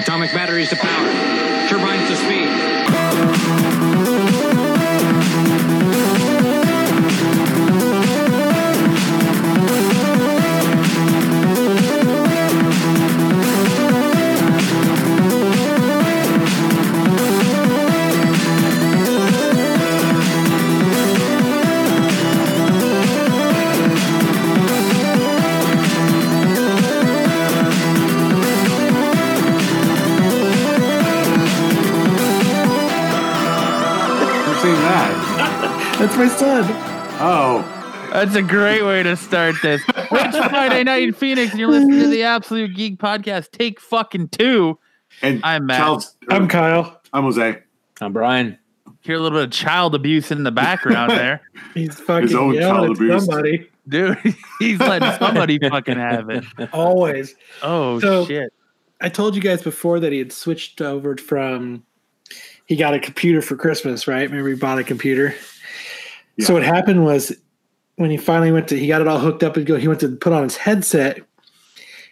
Atomic batteries to power. Turbines to speed. My son. Oh, That's a great way to start this. It's Friday night in Phoenix, and you're listening to the Absolute Geek Podcast. Take fucking two. and I'm Matt. Charles, uh, I'm Kyle. I'm Jose. I'm Brian. Hear a little bit of child abuse in the background there, He's fucking His own yelling child at abuse. somebody. dude. He's letting somebody fucking have it. Always. Oh So- shit! I told you guys before that he had switched over from. He got a computer for Christmas, right? Remember he bought a computer. So what happened was when he finally went to, he got it all hooked up and go. He went to put on his headset,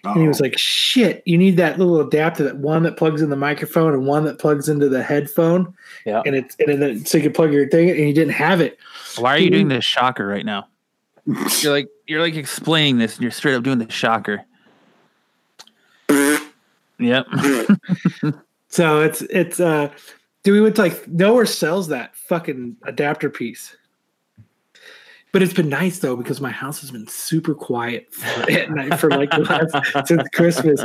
and he was like, "Shit, you need that little adapter, that one that plugs in the microphone and one that plugs into the headphone, Yeah. and it's and then so you can plug your thing." And he didn't have it. Why are you doing this shocker right now? You're like you're like explaining this, and you're straight up doing the shocker. Yep. So it's it's uh do we went to like nowhere sells that fucking adapter piece. But it's been nice though because my house has been super quiet for, at night for like the last, since Christmas.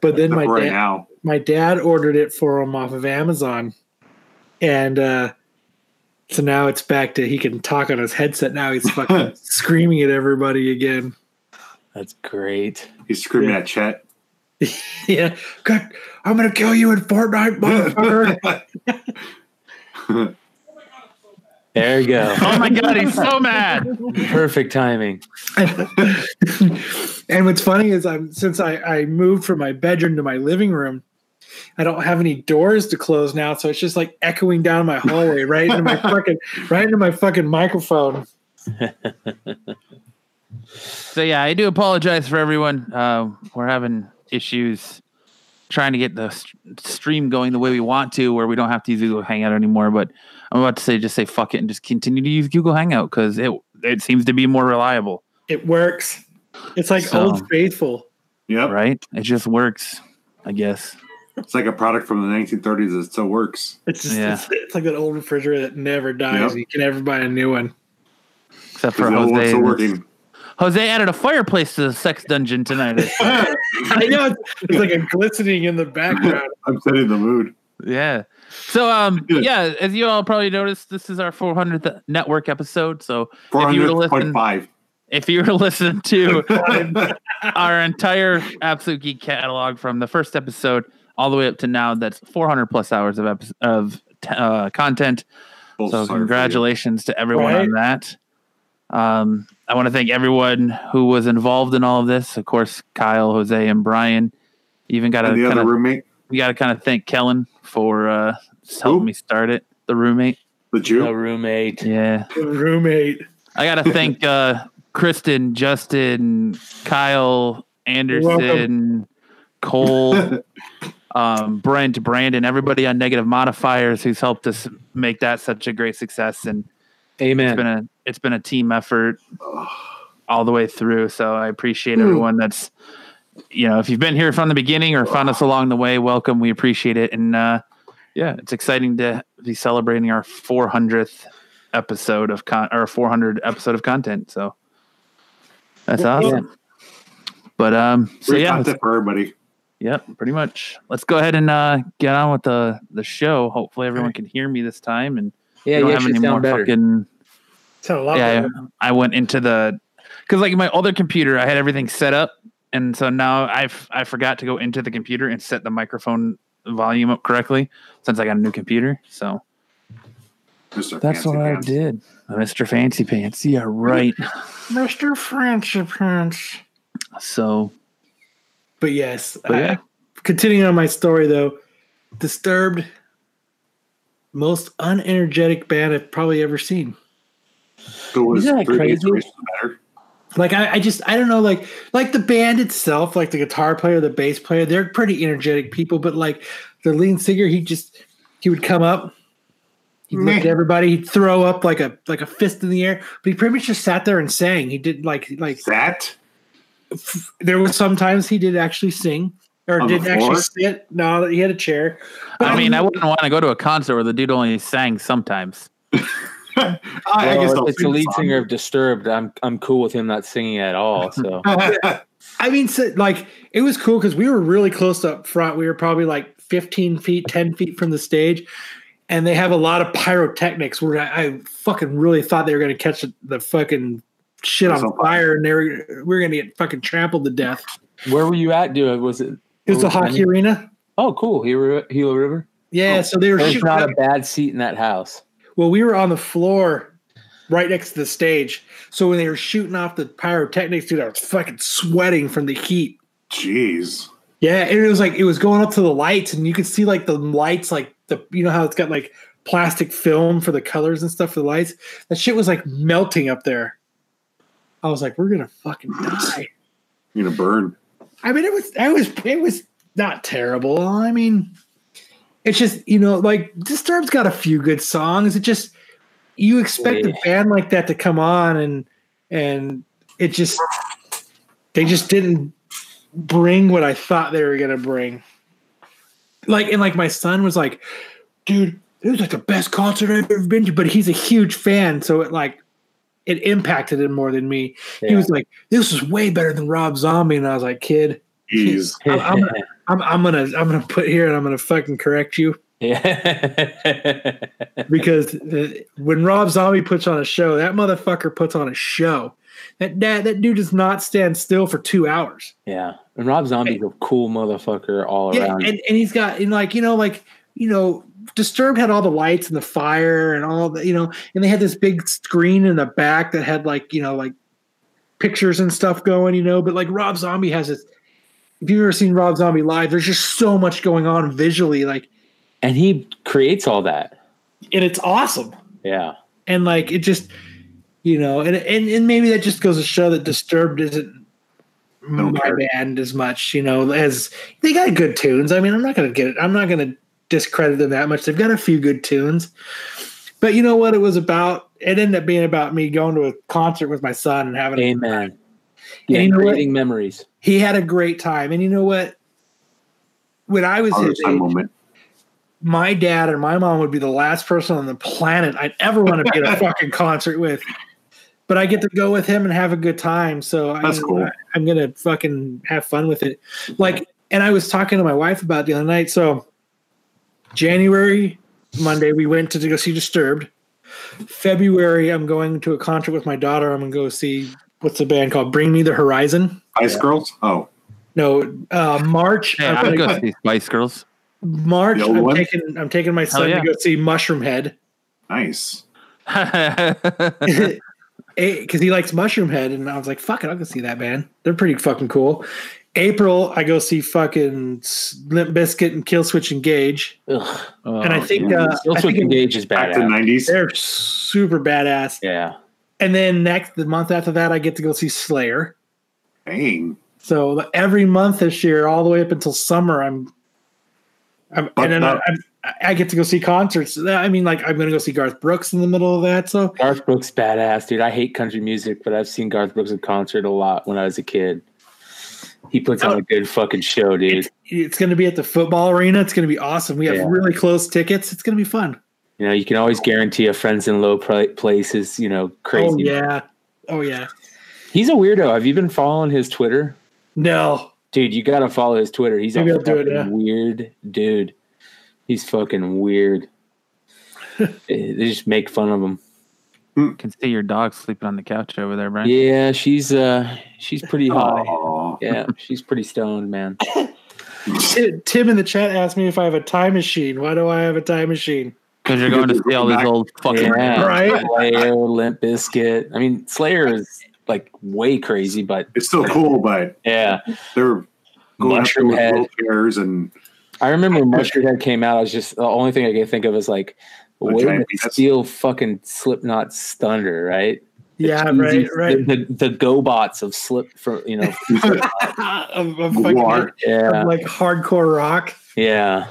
But then my right dad now. my dad ordered it for him off of Amazon, and uh so now it's back to he can talk on his headset. Now he's fucking screaming at everybody again. That's great. He's screaming Yeah. at Chet. Yeah, God, I'm gonna kill you in Fortnite, motherfucker. There you go. oh my god, he's so mad. Perfect timing. and what's funny is I'm since I, I moved from my bedroom to my living room, I don't have any doors to close now, so it's just like echoing down my hallway right into my fucking right into my fucking microphone. So yeah, I do apologize for everyone. Uh, we're having issues trying to get the st- stream going the way we want to, where we don't have to use Google Hangout anymore. But I'm about to say, just say fuck it and just continue to use Google Hangout because it it seems to be more reliable, It works. It's like So- old faithful. Yep. right? It just works, I guess. It's like a product from the 1930s that still works. It's just Yeah. it's, it's like that old refrigerator that never dies. Yep. You can never buy a new one. Except 'Cause for the old one's Jose. still working. Jose added a fireplace to the sex dungeon tonight. I know it's, it's like a glistening in the background. I'm setting the mood. yeah. So um yeah, as you all probably noticed, this is our 400th network episode. So if you were to listen, if you were to listen to our entire Absolute Geek catalog from the first episode all the way up to now, that's 400 plus hours of epi- of uh, content. Full So sorry for you. congratulations to everyone Right. on that. Um, I want to thank everyone who was involved in all of this. Of course, Kyle, Jose, and Brian. You even got to And the kind other of roommate, we got to kind of thank Kellen for uh, helping Who? me start it. The roommate. the Jew. No roommate. Yeah, The Roommate. I got to thank uh, Kristen, Justin, Kyle, Anderson, Cole, um, Brent, Brandon, everybody on negative modifiers who's helped us make that such a great success. And it's Amen. been a it's been a team effort all the way through. So I appreciate Hmm. everyone that's you know if you've been here from the beginning or found us along the way, welcome. We appreciate it, and uh, yeah, it's exciting to be celebrating our 400th episode of con or 400 episode of content. So that's awesome. But um, so Free yeah, content for everybody. Yep, pretty much. Let's go ahead and uh, get on with the the show. Hopefully, everyone can hear me this time, and Yeah, we don't you have actually any more sound better. fucking Sound a lot yeah, better. I went into the because like my other computer, I had everything set up, and so now I've I forgot to go into the computer and set the microphone volume up correctly since I got a new computer. So Mr. that's Fancy what I did, Mister Fancy Pants. Yeah, right. Mr. Fancy Pants. so But yes, But I- continuing on my story though, Disturbed, most unenergetic band I've probably ever seen. So was Isn't that crazy? Grace better? Like I, I just I don't know like like the band itself, like the guitar player, the bass player, they're pretty energetic people, but like the lead singer, he just he would come up, he'd look at everybody, he'd throw up like a like a fist in the air, but he pretty much just sat there and sang. He did like like That there was sometimes he did actually sing or On the did actually floor? sit. No, he had a chair. But I mean, I wouldn't want to go to a concert where the dude only sang sometimes. I, I Well, guess if I'll it's the lead singer of Disturbed. I'm I'm cool with him not singing at all. So I mean, so, like it was cool because we were really close up front. We were probably like 15 feet, 10 feet from the stage, and they have a lot of pyrotechnics. Where I, I fucking really thought they were going to catch the, the fucking shit That's on on fire. fire, and they were we were going to get fucking trampled to death. where were you at? Dude, was it? It was a oh, hockey arena. Oh, cool. Gila Gila River. Yeah, oh. so they were There's shooting. not up- a bad seat in that house. Well, we were on the floor right next to the stage. So when they were shooting off the pyrotechnics, dude, I was fucking sweating from the heat. Jeez. Yeah, and it was like it was going up to the lights, and you could see like the lights, like the you know how it's got like plastic film for the colors and stuff for the lights. That shit was like melting up there. I was like, we're gonna fucking die. You're gonna burn. I mean, it was it was it was not terrible. I mean, it's just you know like Disturbed's got a few good songs. It just you expect a band like that to come on and and it just they just didn't bring what I thought they were gonna bring. Like and like my son was like, dude, it was like the best concert I've ever been to. But he's a huge fan, so it like it impacted him more than me. He was like, "This is way better than Rob Zombie," and I was like, "Kid, Jeez. I'm, I'm, gonna, I'm, I'm gonna I'm gonna put here and I'm gonna fucking correct you yeah. because uh, when Rob Zombie puts on a show, that motherfucker puts on a show. That that that dude does not stand still for two hours. yeah. And Rob Zombie's a cool motherfucker all Yeah, around. and, and he's got and like you know like you know Disturbed had all the lights and the fire and all the you know and they had this big screen in the back that had like you know like pictures and stuff going you know but like Rob Zombie has this. If you've ever seen Rob Zombie live, there's just so much going on visually, like, and he creates all that. and it's awesome. Yeah. and like it just you know and and, and maybe that just goes to show that disturbed isn't Don't my care. band as much you know as they got good tunes i mean i'm not gonna get it i'm not gonna discredit them that much they've got a few good tunes but you know what it was about it ended up being about me going to a concert with my son and having a Amen. Yeah, you know what? creating memories. he had a great time and you know what when i was Father his age, moment. my dad and my mom would be the last person on the planet I'd ever want to be at a fucking concert with. But I get to go with him and have a good time. So I, That's cool. I'm gonna fucking have fun with it. Like, and I was talking to my wife about it the other night. So January, Monday, we went to go see Disturbed. February, I'm going to a concert with my daughter. I'm gonna go see what's the band called? Bring Me the Horizon. Ice Girls? Oh. No, uh, March. Hey, I'm I'd gonna- go see Spice Girls. March. I'm ones? taking. I'm taking my son yeah. to go see Mushroom Head. Nice. because he likes Mushroom Head, and I was like, "Fuck it, I'll go see that band. They're pretty fucking cool." April, I go see fucking Limp Bizkit and Killswitch Engage, Ugh. and I think yeah. uh, Still I think switch engage is Back to badass. nineties. they're super badass. Yeah. And then next, the month after that, I get to go see Slayer. Dang. So every month this year, all the way up until summer, I'm, I'm But and then I, I'm, I get to go see concerts. I mean, like I'm going to go see Garth Brooks in the middle of that. So Garth Brooks badass, dude. I hate country music, but I've seen Garth Brooks in concert a lot when I was a kid. He puts on a good fucking show, dude. it's, it's going to be at the football arena. It's going to be awesome. We have Yeah. really close tickets. It's going to be fun. You know, you can always guarantee a friends in low places, you know, crazy. Oh yeah. Oh yeah. He's a weirdo. Have you been following his Twitter? No. Dude, you got to follow his Twitter. He's Maybe a I'll it, fucking yeah. weird dude. He's fucking weird. they just make fun of him. Can see your dog sleeping on the couch over there, Brian. Yeah, she's uh she's pretty high. Oh. Yeah, she's pretty stoned, man. Tim in the chat asked me if I have a time machine. Why do I have a time machine? Because you're going to see all these old fucking. Yeah, Right. Slayer, Limp Bizkit. I mean, Slayer is like way crazy, but It's still cool, but yeah. they're going up Mushroom with Head. wheelchairs and I remember when Mushroom Head came out. I was just the only thing I could think of is like, A way giant to penis. steal fucking Slipknot's thunder, right? Yeah, cheesy- right, right. The, the, the GoBots of slip for you know. of, of fucking, yeah, of like hardcore rock. yeah.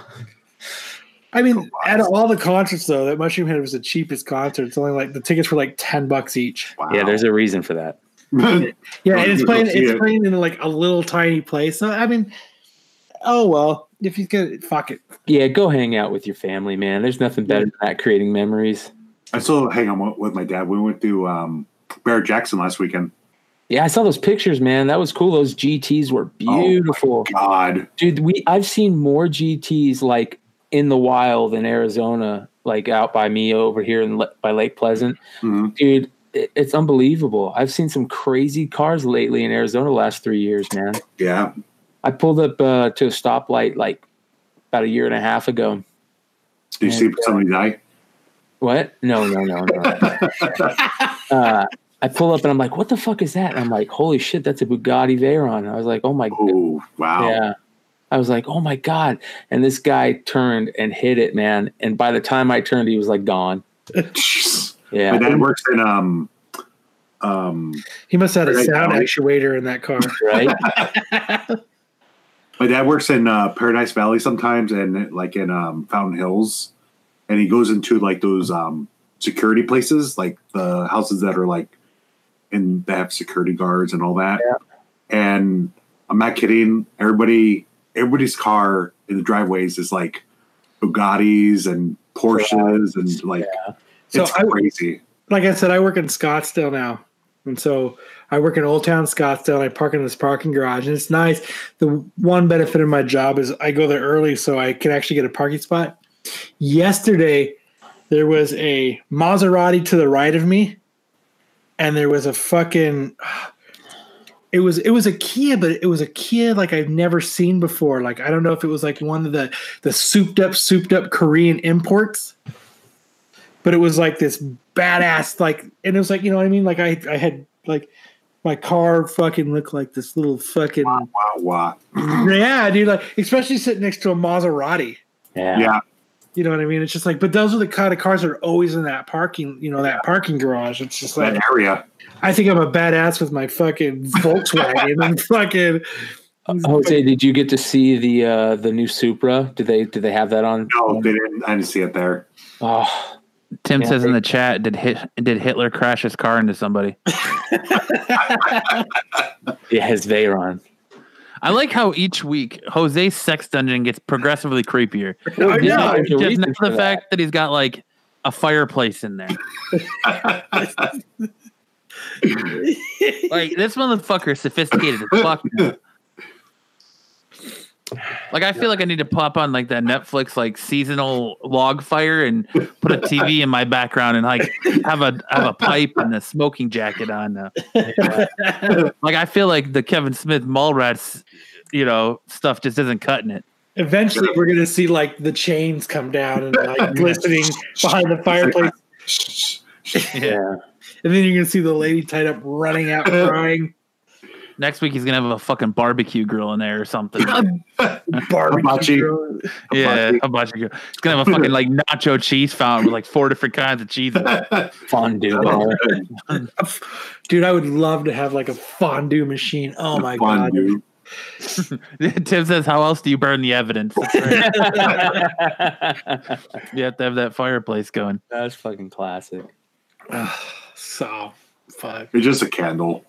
I mean, out of all the concerts though, that Mushroom Head was the cheapest concert. It's only like the tickets were like ten bucks each. Wow. Yeah, there's a reason for that. Yeah, Oh, and it's playing. It's it. playing in like a little tiny place. So I mean, oh well. If you could, fuck it. Yeah, go hang out with your family, man. There's nothing better than that creating memories. I still hang out with my dad. We went to um, Barrett Jackson last weekend. Yeah, I saw those pictures, man. That was cool. Those GTs were beautiful. God, Dude, we I've seen more GTs like in the wild in Arizona, like out by me over here in by Lake Pleasant. Mhm. Dude, it, it's unbelievable. I've seen some crazy cars lately in Arizona the last three years, man. yeah. I pulled up uh, to a stoplight like about a year and a half ago. Did you see somebody die? What? No, no, no, no. uh, I pull up and I'm like, "What the fuck is that?" And I'm like, "Holy shit, that's a Bugatti Veyron." I was like, "Oh my god." Oh, wow. Yeah. I was like, oh my God. And this guy turned and hit it, man. And by the time I turned, he was like gone. Yeah. My dad works in um, um, He must have had a sound Valley. actuator in that car. Right? my dad works in uh, Paradise Valley sometimes, and like in um, Fountain Hills, and he goes into like those um, security places, like the houses that are like, and they have security guards and all that. And I'm not kidding. Everybody, everybody's car in the driveways is like Bugattis and Porsches, and like So it's I- crazy. like I said, I work in Scottsdale now. And so I work in Old Town Scottsdale and I park in this parking garage and it's nice. The one benefit of my job is I go there early so I can actually get a parking spot. Yesterday there was a Maserati to the right of me and there was a fucking it was it was a Kia, but it was a Kia like I've never seen before. Like I don't know if it was like one of the the souped up, souped up Korean imports but it was like this badass like and it was like you know what i mean like i i had like my car fucking looked like this little fucking Wow, wow. yeah dude like especially sitting next to a maserati Yeah. Yeah, you know what i mean it's just like but those are the kind of cars that are always in that parking you know that parking garage it's just like that area. I think i'm a badass with my fucking volkswagen and fucking Jose, did you get to see the uh the new Supra? Did they did they have that on? No, they didn't. I didn't see it there. Oh, Tim Yeah, says in the chat, did hit did Hitler crash his car into somebody? yeah, his Veyron. I like how each week Jose's sex dungeon gets progressively creepier. I Yeah, know. Just reason now for the that. fact that he's got like a fireplace in there. Like this motherfucker is sophisticated as fuck. now. Like I feel like I need to pop on like that Netflix like seasonal log fire and put a TV in my background and like have a have a pipe and a smoking jacket on now. Uh, like I feel like the Kevin Smith Mallrats, you know, stuff just isn't cutting it. eventually we're gonna see like the chains come down and like glistening behind the fireplace Yeah. And then you're gonna see the lady tied up running out crying Next week he's gonna have a fucking barbecue grill in there or something. barbecue Hibachi. girl. yeah, hibachi grill. He's gonna have a fucking like nacho cheese fountain with like four different kinds of cheese. Fondue. bar. Dude, I would love to have like a fondue machine. Oh my god. Tim says, "How else do you burn the evidence? Right. you have to have that fireplace going." That's fucking classic. So fuck. It's just a candle.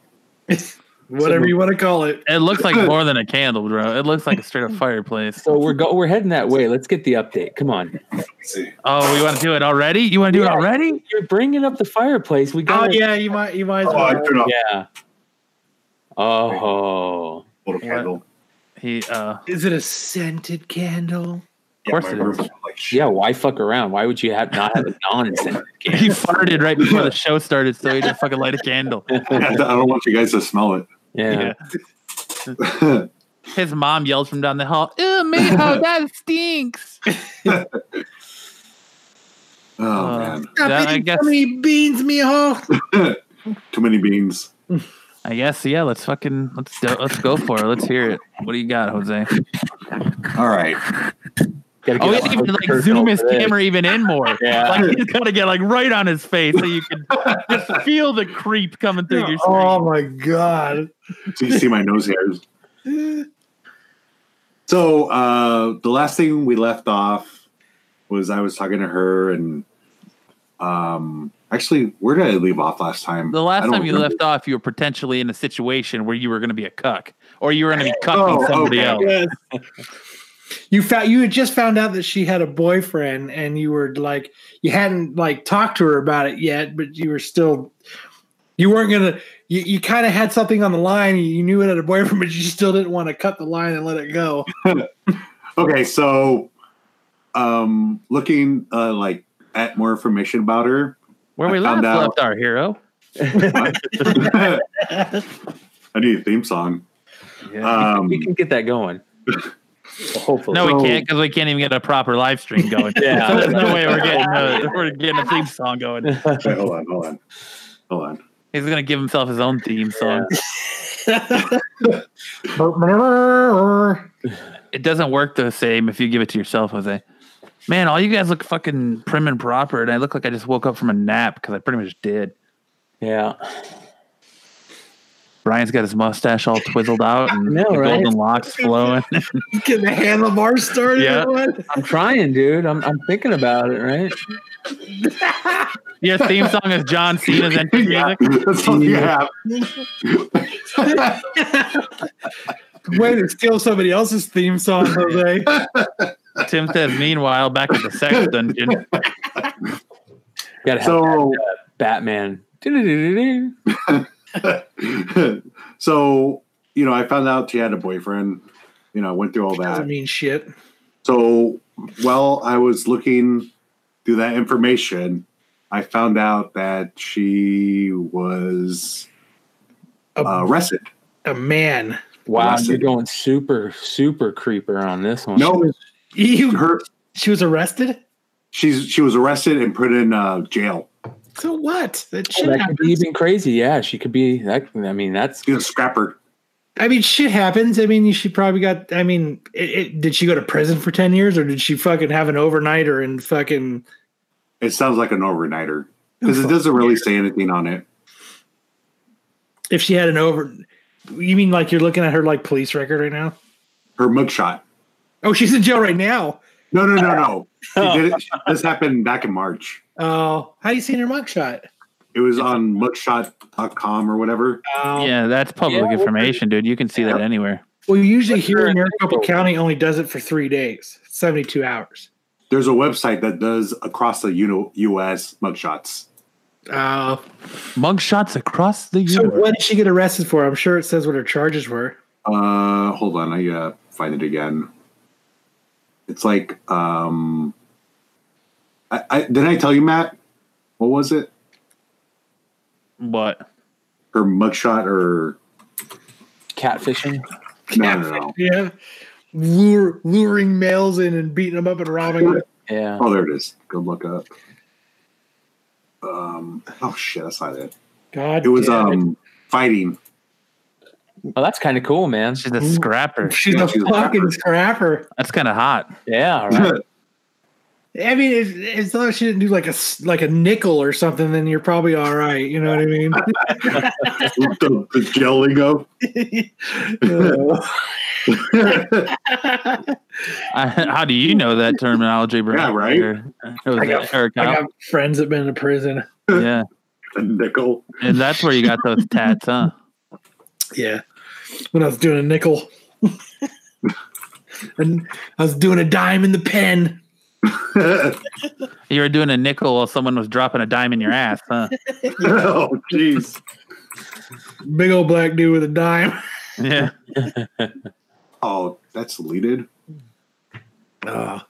Whatever you want to call it. It looks like more than a candle, bro. It looks like a straight up fireplace. So we're go we're heading that way. Let's get the update. Come on. Let's see. Oh, we want to do it already? You want to do Yeah. it already? You're bringing up the fireplace. We Oh got yeah, you might you might as Oh, I well. turned off Yeah. Oh. a little candle. He, uh, Is it a scented candle? Of course it is. Like. Yeah, why fuck around? Why would you have not have a non-scented he farted right before the show started, so he didn't fucking light a candle. I don't want you guys to smell it. Yeah. oh His mom yells from down the hall, "Ew, mijo, that stinks." Oh, uh, man, Stop Yeah, I guess- so many beans, mijo. too many beans. I guess, yeah. Let's fucking let's do, let's go for it. Let's hear it. What do you got, Jose? All right. Gotta Oh, get he that had to close like zoom his over camera even in more. Yeah. Like he's got to get like right on his face so you can just feel the creep coming through your screen. Oh my god. So you see my nose hairs. So uh, the last thing we left off was I was talking to her and um actually where did I leave off last time? The last don't time you remember. left off, you were potentially in a situation where you were going to be a cuck, or you were going to be cucking Oh, somebody okay. else. Yes. You found you had just found out that she had a boyfriend, and you were like, you hadn't like talked to her about it yet, but you were still, you weren't gonna. You, you kind of had something on the line. You knew it had a boyfriend, but you still didn't want to cut the line and let it go. Okay, so um looking uh like at more information about her. Where I we last out- left our hero. I need a theme song. Um we can get that going. Well, hopefully. No, we So- can't because we can't even get a proper live stream going. Yeah. so there's no way we're getting uh, a, we're getting a theme song going. wait, hold on, hold on. Hold on. He's gonna give himself his own theme song. It doesn't work the same if you give it to yourself, Jose. Man, all you guys look fucking prim and proper, and I look like I just woke up from a nap because I pretty much did. yeah. Brian's got his mustache all twizzled out and know, the right? golden locks flowing. Getting the handlebars started. Yeah. I'm trying, dude. I'm, I'm thinking about it, right? Your theme song is John Cena's entrance Yeah, music. that's all you have. Way to steal somebody else's theme song, Jose. Tim says, meanwhile, back at the sex dungeon. Gotta have So Batman. So you know, I found out she had a boyfriend. You know, I went through all Doesn't that. mean shit. So while I was looking through that information, I found out that she was A, uh, arrested. a man. Wow, Arrested. you're going super, super creeper on this one. No, You, her she was arrested. she's she was arrested and put in uh, jail. So what? That Oh, shit that could be even crazy. Yeah, she could be. That I mean, that's She's a scrapper. I mean, shit happens. I mean, she probably got. I mean, it, it, did she go to prison for ten years, or did she fucking have an overnighter and fucking? It sounds like an overnighter because it doesn't really say anything on it. If she had an over, you mean like you're looking at her like police record right now? Her mugshot. Oh, she's in jail right now. No, no, no, no. She did it, this happened back in March. Oh, how do you seen her mugshot? It was on mugshot.com or whatever. Oh, Yeah, that's public Yeah, information, dude. You can see that anywhere. Well, usually here in Sure. Maricopa County only does it for three days, seventy-two hours. There's a website that does across the U.S. mugshots. Oh, Mugshots across the US? so what did she get arrested for? I'm sure it says what her charges were. Uh, hold on, I gotta find it again. It's like, um, I, I did I tell you, Matt? What was it? What? Her mugshot or catfishing. no, no, no. Yeah, Lure, luring males in and beating them up and robbing them. Yeah. Oh, there it is. Go look up. Um, oh shit, that's not it. God, It was damn it. um fighting. Well, that's kind of cool, man. She's a scrapper. she's yeah, a she's a fucking rapper. scrapper. That's kind of hot. Yeah. Right. I mean, if, as long as she didn't do like a s- like a nickel or something, then you're probably all right. You know what I mean? the, the gelling of. I, how do you know that terminology, bro? Yeah, right? Or, or I got, I got friends that have been in prison. yeah, the nickel. and that's where you got those tats, huh? Yeah, when I was doing a nickel, and I was doing a dime in the pen. You were doing a nickel while someone was dropping a dime in your ass, huh? oh, jeez. Big old black dude with a dime. Yeah. Oh, that's deleted. Oh.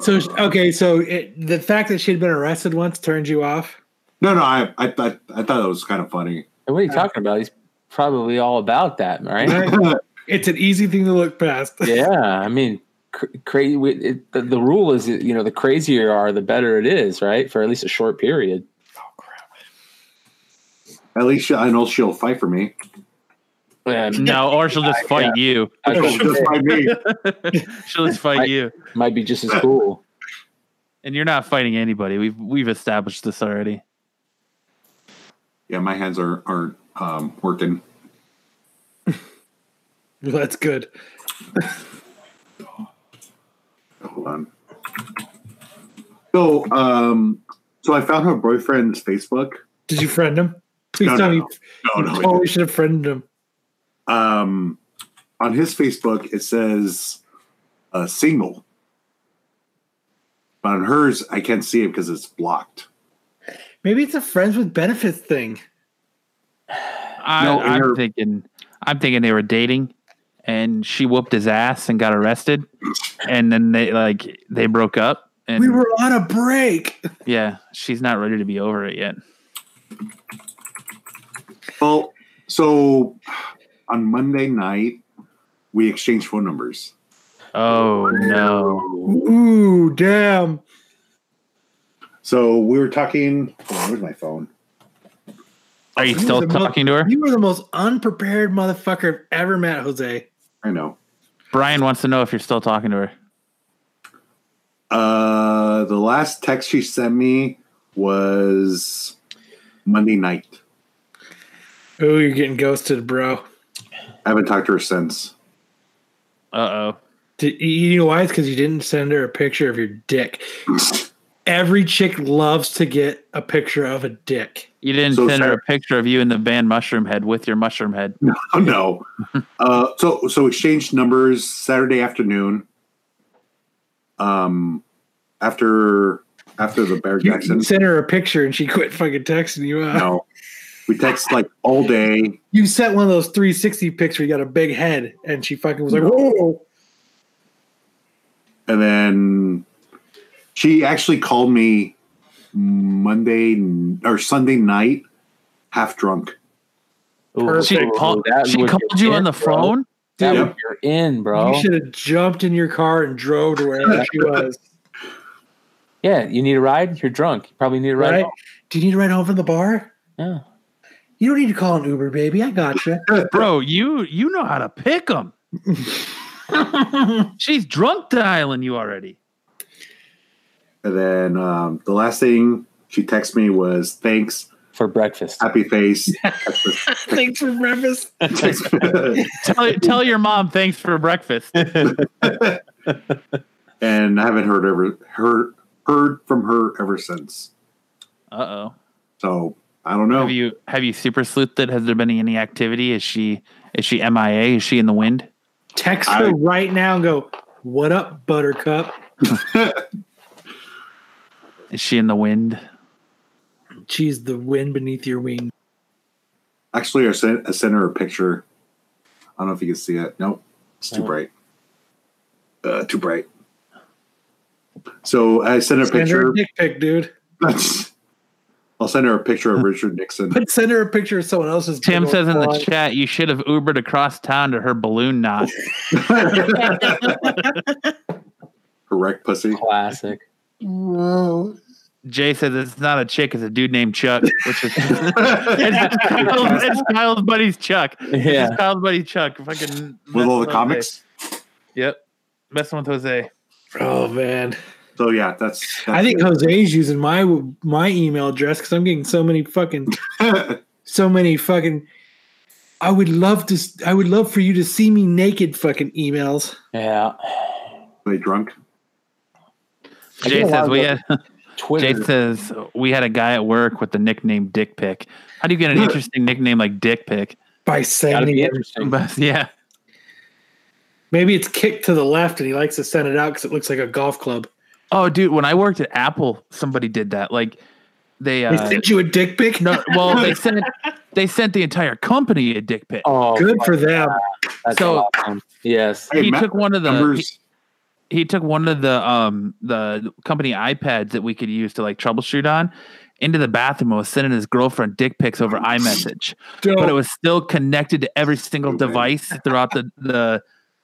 So okay, so it, the fact that she had been arrested once turned you off. No, no, I, I thought, I thought it was kind of funny. what are you talking about? He's probably all about that, right? It's an easy thing to look past. yeah. I mean, cr- crazy. It, the, the rule is, you know, the crazier you are, the better it is, right? For at least a short period. At least I know she'll fight for me. And No, or she'll just fight you. I was Just gonna say, me. She'll just fight I- you. might be just as cool. And you're not fighting anybody. We've we've established this already. Yeah, my hands are aren't um, working. That's good. Hold on. So, um, so I found her boyfriend's Facebook. Did you friend him? Please No, tell no, me. No, no, you no. totally should have friended him. um, on his Facebook it says uh, single, but on hers I can't see it because it's blocked. Maybe it's a friends with benefits thing. I, no, I'm her- thinking I'm thinking they were dating and she whooped his ass and got arrested. And then they like they broke up and We were on a break. yeah, she's not ready to be over it yet. Well, so on Monday night we exchanged phone numbers. Oh no. Ooh, damn. So we were talking. hold on, where's my phone? Are you You still were the mo- talking to her? You were the most unprepared motherfucker I've ever met, Jose. I know. Brian wants to know if you're still talking to her. Uh, the last text she sent me was Monday night. Oh, you're getting ghosted, bro. I haven't talked to her since. Uh oh. You know why? It's because you didn't send her a picture of your dick. Every chick loves to get a picture of a dick. You didn't So send her a picture of you in the band Mushroom Head with your mushroom head. Oh no. uh, so so exchanged numbers Saturday afternoon. Um, after after the Bear You sent her a picture and she quit fucking texting you out. No, we text like all day. You sent one of those 360 pics where you got a big head and she fucking was like, whoa. And then she actually called me Monday or Sunday night, half drunk. Ooh, She ooh, called, she called you in, on the bro. phone? That Dude. would you're in, bro. You should have jumped in your car and drove to wherever she was. Yeah, you need a ride. You're drunk. You probably need a ride. Right? home. Do you need to ride home from the bar? Yeah. You don't need to call an Uber, baby. I got you. Bro, you you know how to pick them. She's drunk dialing you already. And then um, the last thing she texted me was thanks, For breakfast. happy face. Thanks for breakfast. Tell tell your mom thanks for breakfast. and I haven't heard ever heard heard from her ever since. Uh oh. So I don't know. Have you have you super sleuthed it? Has there been any activity? Is she is she MIA? Is she in the wind? Text her I- right now and go, What up, Buttercup? Is she in the wind? She's the wind beneath your wing. Actually, I sent I sent her a picture. I don't know if you can see it. Nope, it's too Oh. bright. Uh, too bright. So I sent her a Send her picture. a dick pic, dude. I'll send her a picture of Richard Nixon. But send her a picture of someone else's. Tim says in old the chat, you should have Ubered across town to her balloon knot. Correct, pussy. Classic. Jay says it's not a chick, it's a dude named Chuck, which is it's, Kyle's, it's Kyle's buddy's Chuck. Yeah. It's Kyle's buddy Chuck. Fucking With all messing the Jose. comics. Yep. Messing with Jose. Oh man, So yeah, that's. that's I think Jose's using my my email address because I'm getting so many fucking so many fucking. I would love to. I would love for you to see me naked. Fucking emails. Yeah. Are they drunk. I Jay get a lot says we the- had Jay says we had a guy at work with the nickname Dick Pick. How do you get an interesting nickname like Dick Pick? By Gotta sending it. interesting. But yeah. Maybe it's kicked to the left and he likes to send it out because it looks like a golf club. Oh, dude, when I worked at Apple, somebody did that. Like they They uh sent you a dick pic. no well they sent they sent the entire company a dick pic. Oh, Good for them. that's So- awesome. Yes. He ma- took one of the he, Numbers. He took one of the um the company iPads that we could use to like troubleshoot on into the bathroom and was sending his girlfriend dick pics over iMessage. But it was still connected to every single device throughout the the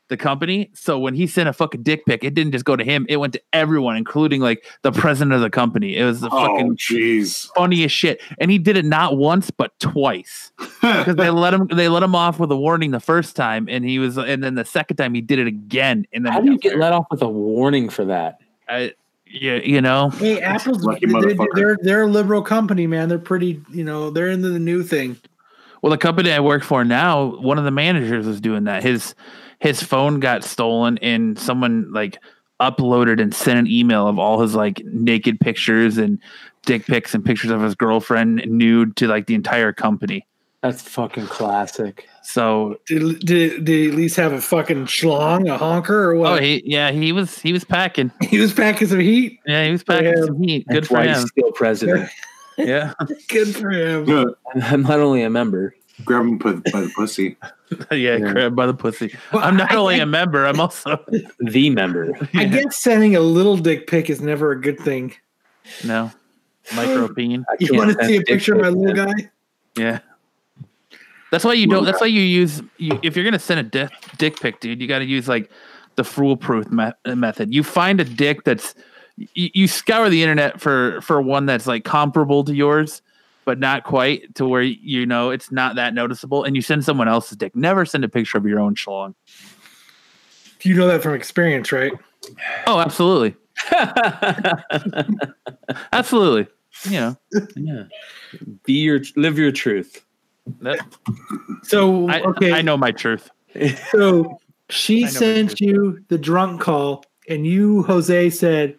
the company. So when he sent a fucking dick pic, it didn't just go to him; it went to everyone, including like the president of the company. It was the Oh, fucking jeez. funniest shit, and he did it not once but twice because they let him they let him off with a warning the first time, and he was, and then the second time he did it again, and then How do you get let off with a warning for that? I, yeah, you know, Hey, Apple's they, they're they're a liberal company, man. They're pretty, you know, they're into the new thing. Well, the company I work for now, one of the managers is doing that. His his phone got stolen, and someone like uploaded and sent an email of all his like naked pictures and dick pics and pictures of his girlfriend nude to like the entire company. That's fucking classic. So, Did, did, did he at least have a fucking schlong, a honker, or what? oh, what? he yeah, he was he was packing. he was packing some heat. Yeah, he was packing Yeah. some heat. Good That's for why him. he's still president. Yeah, Good for him. I'm not only a member. Grab him by, by the pussy. yeah, Yeah. grabbed by the pussy. Well, I'm not I- only a member, I'm also The member. I guess sending a little dick pic is never a good thing. no micro peen. I You want to see a picture of my little man. guy? Yeah. That's why you don't. That's why you use. You, if you're gonna send a dick, dick pic, dude, you got to use like the foolproof me- method. You find a dick that's. You, you scour the internet for for one that's like comparable to yours, but not quite to where you know it's not that noticeable, and you send someone else's dick. Never send a picture of your own schlong. You know that from experience, right? Oh, absolutely, absolutely. You know, yeah. Be your live your truth. that, So I, okay, I know my truth. so she sent you the drunk call, and you, Jose, said,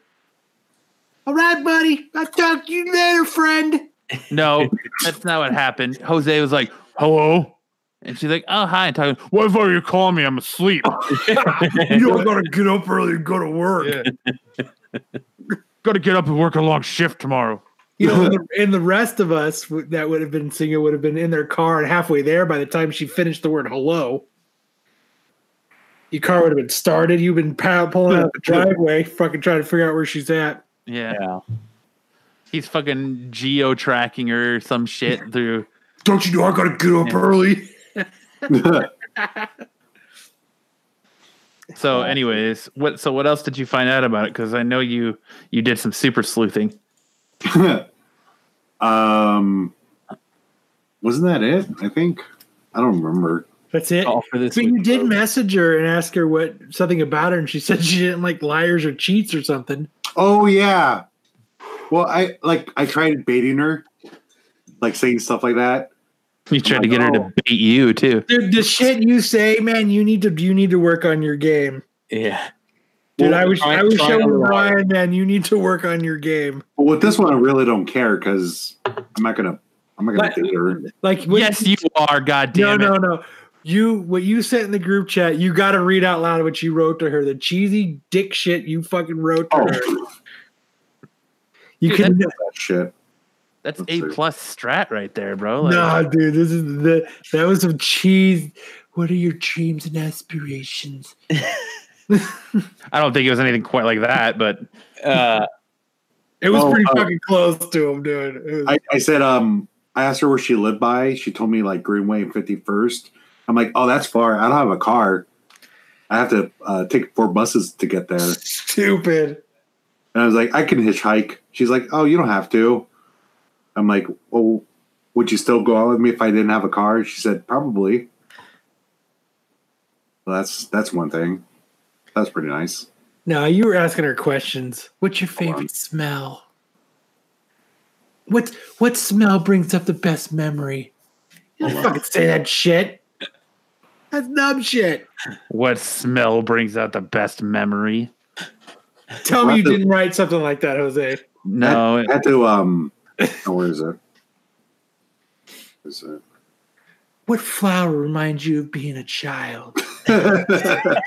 "All right, buddy, I'll talk to you later, friend." No, that's not what happened. Jose was like, "Hello," and she's like, "Oh, hi." And talking, what if you call me? I'm asleep. you don't gotta get up early and go to work. Got to get up and work a long shift tomorrow. You know, and the, and the rest of us w- that would have been singing would have been in their car and halfway there by the time she finished the word hello. Your car would have been started. You've been pa- pulling out the driveway, fucking trying to figure out where she's at. Yeah, Yeah. He's fucking geo tracking her or some shit through. Don't you know I gotta get up Yeah. early? So, anyways, what? So, what else did you find out about it? Because I know you you did some super sleuthing. um, wasn't that it? I think I don't remember. That's it. All for this But you did message her and ask her what something about her, and she said she didn't like liars or cheats or something. Oh yeah. Well, I like I tried baiting her, like saying stuff like that. You tried to get her to bait you too. Dude, the shit you say, man, you need to you need to work on your game. Yeah. Dude, Well, I was try- I was showing on the Ryan, man, you need to work on your game. But with this one, I really don't care because I'm not gonna I'm not gonna But- date her. Like what- yes, you are. God no, damn it! no, no. You what you sent in the group chat, you gotta read out loud what you wrote to her. The cheesy dick shit you fucking wrote to Oh, her. You Dude, can that shit. That's a plus strat right there, bro. Like, Nah, dude, this is the that was some cheese. What are your dreams and aspirations? I don't think it was anything quite like that, but Uh, It was Oh, pretty oh. fucking close to him, dude. It was- I, I said um I asked her where she lived by. She told me like Greenway and 51st. I'm like, oh, that's far. I don't have a car. I have to uh, take four buses to get there. stupid. And I was like, I can hitchhike. She's like, oh, you don't have to. I'm like, well, would you still go out with me if I didn't have a car? She said, probably. Well, that's that's one thing. That's pretty nice. No, you were asking her questions. What's your favorite smell? What what smell brings up the best memory? You don't fucking say that shit. That's dumb shit. what smell brings out the best memory? Tell me you What the- didn't write something like that, Jose. No, I had to um. Oh, where is it? Is it? What flower reminds you of being a child? Fucking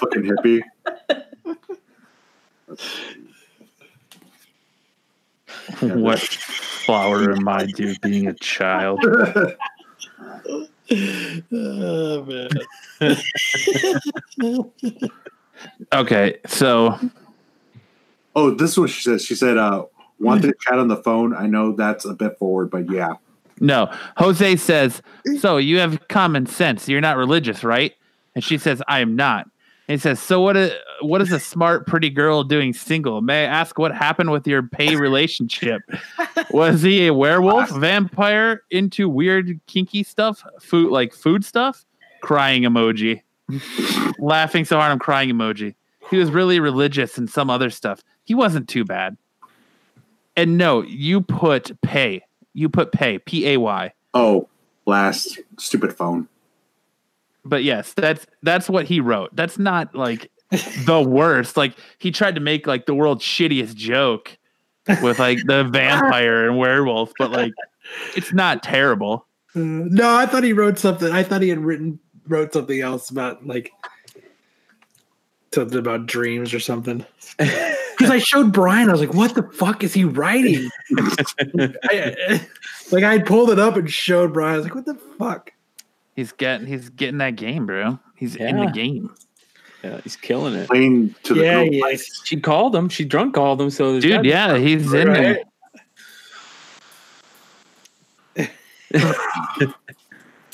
hippie. what flower reminds you of being a child? oh man. Okay, so Oh, this is what she said. She said, uh, want to chat on the phone. I know that's a bit forward, but yeah. no, Jose says, so you have common sense. You're not religious, right? And she says, I am not. And he says, So what is, what is a smart, pretty girl doing single? May I ask what happened with your pay relationship? Was he a werewolf, vampire, into weird kinky stuff? Food like food stuff? Crying emoji. Laughing so hard I'm crying emoji. He was really religious and some other stuff. He wasn't too bad. And no, you put pay. You put pay. P A Y. Oh, last stupid phone. but yes, that's that's what he wrote. That's not like the worst. Like he tried to make like the world's shittiest joke with like the vampire and werewolf, but like it's not terrible. Uh, no, I thought he wrote something. I thought he had written wrote something else about like something about dreams or something. Because I showed Brian, I was like, "What the fuck is he writing?" I, like I pulled it up and showed Brian. I was like, "What the fuck?" He's getting he's getting that game, bro. He's in the game. Yeah, he's killing it. Playing to the Yeah, girl he She called him. She drunk called him. So Dude, yeah, he's in Right? there.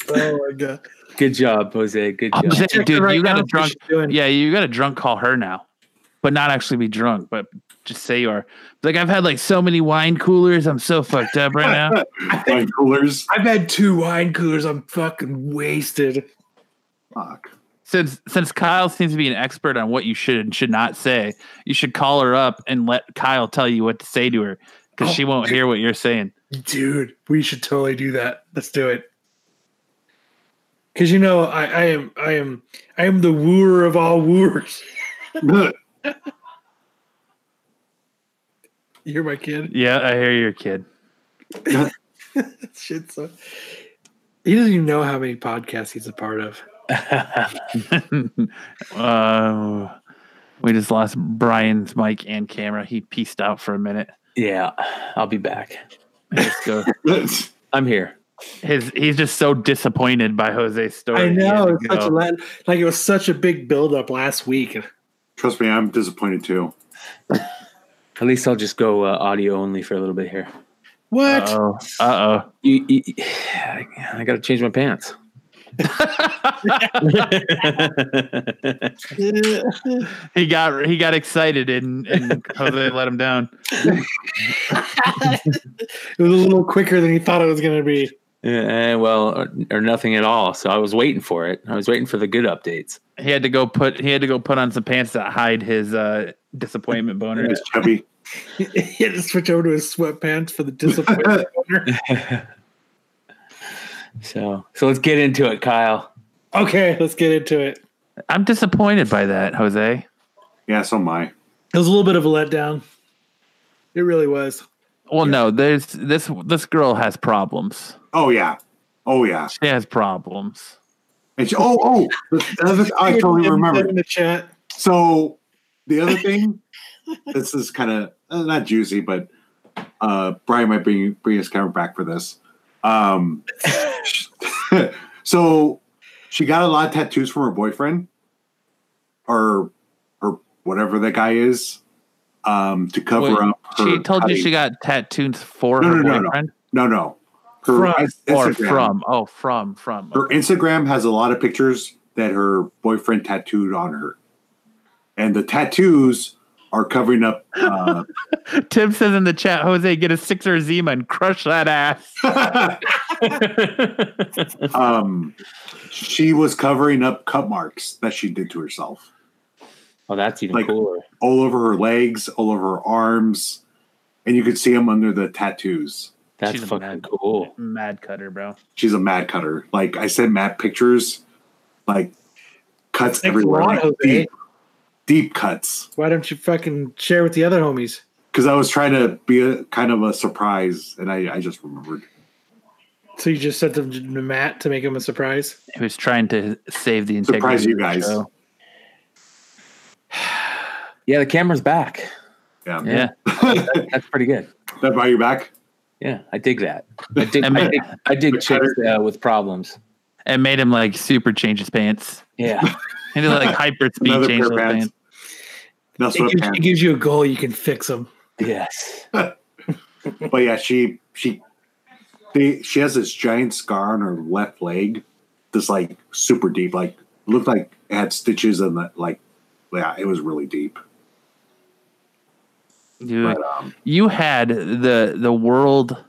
Oh my god! Good job, Jose. Good job. saying, dude, right you got a drunk. Yeah, you got a drunk call her now. But not actually be drunk, but just say you are. Like I've had like so many wine coolers, I'm so fucked up right now. Wine coolers. I've had two wine coolers. I'm fucking wasted. Fuck. since since Kyle seems to be an expert on what you should and should not say, you should call her up and let Kyle tell you what to say to her because Oh, she won't hear what you're saying. Dude, we should totally do that. Let's do it. Cause you know, I, I am I am I am the wooer of all wooers. You're my kid. Yeah, I hear your kid. Shit, so he doesn't even know how many podcasts he's a part of. uh, we just lost Brian's mic and camera. He pieced out for a minute. yeah, I'll be back. Let's go. I'm here. His he's just so disappointed by Jose's story. I know it's such a like it was such a big buildup last week. Trust me, I'm disappointed too. At least I'll just go uh, audio only for a little bit here. What? Uh oh. Uh oh. You, you, I got to change my pants. He got he got excited and, and Jose let him down. it was a little quicker than he thought it was going to be. Eh, well, or, or nothing at all. So I was waiting for it. I was waiting for the good updates. He had to go put he had to go put on some pants to hide his uh, disappointment boner. It's chubby. he had to switch over to his sweatpants for the disappointment. owner. So, so let's get into it, Kyle. okay, let's get into it. I'm disappointed by that, Jose. Yeah, so am I. It was a little bit of a letdown. It really was. Well, no, there's this this girl has problems. Oh yeah. Oh yeah. She has problems. And she, oh oh. the other- I totally remember. in the chat. So the other thing, this is kind of uh, not juicy, but uh, Brian might bring bring his camera back for this. Um, so she got a lot of tattoos from her boyfriend, or or whatever that guy is, um, to cover Wait, up. Her She told you she got tattoos for No, her no, no, no. boyfriend, no no. Her From- or from? Oh, from from. her Instagram has a lot of pictures that her boyfriend tattooed on her, and the tattoos are covering up. Uh, Tim says in the chat, Jose, get a Sixer Zima and crush that ass. um, she was covering up cut marks that she did to herself, Oh, that's even Like- cooler. all over her legs, all over her arms, and you could see them under the tattoos. That's She's a fucking mad- cool. Mad cutter, bro. She's a mad cutter. Like I sent Matt pictures, like cuts Thanks everywhere, lot, like deep, deep cuts. Why don't you fucking share with the other homies? Because I was trying to be a kind of a surprise, and I, I just remembered. So you just sent them to Matt to make him a surprise? He was trying to save the integrity. Surprise you of the guys. show. Yeah, the camera's back. Yeah, Yeah. That- that's pretty good. that brought you back. Yeah, I dig that. I dig. And I dig, I dig chicks uh, with problems. and made him like super change his pants. Yeah, He did like hyper speed Another change pair those of pants. pants. No It gives, it gives you a goal, you can fix them. yes. but yeah, she she they, she has this giant scar on her left leg, this like super deep, like looked like it had stitches and that like yeah, it was really deep. Dude, But um, you had the the world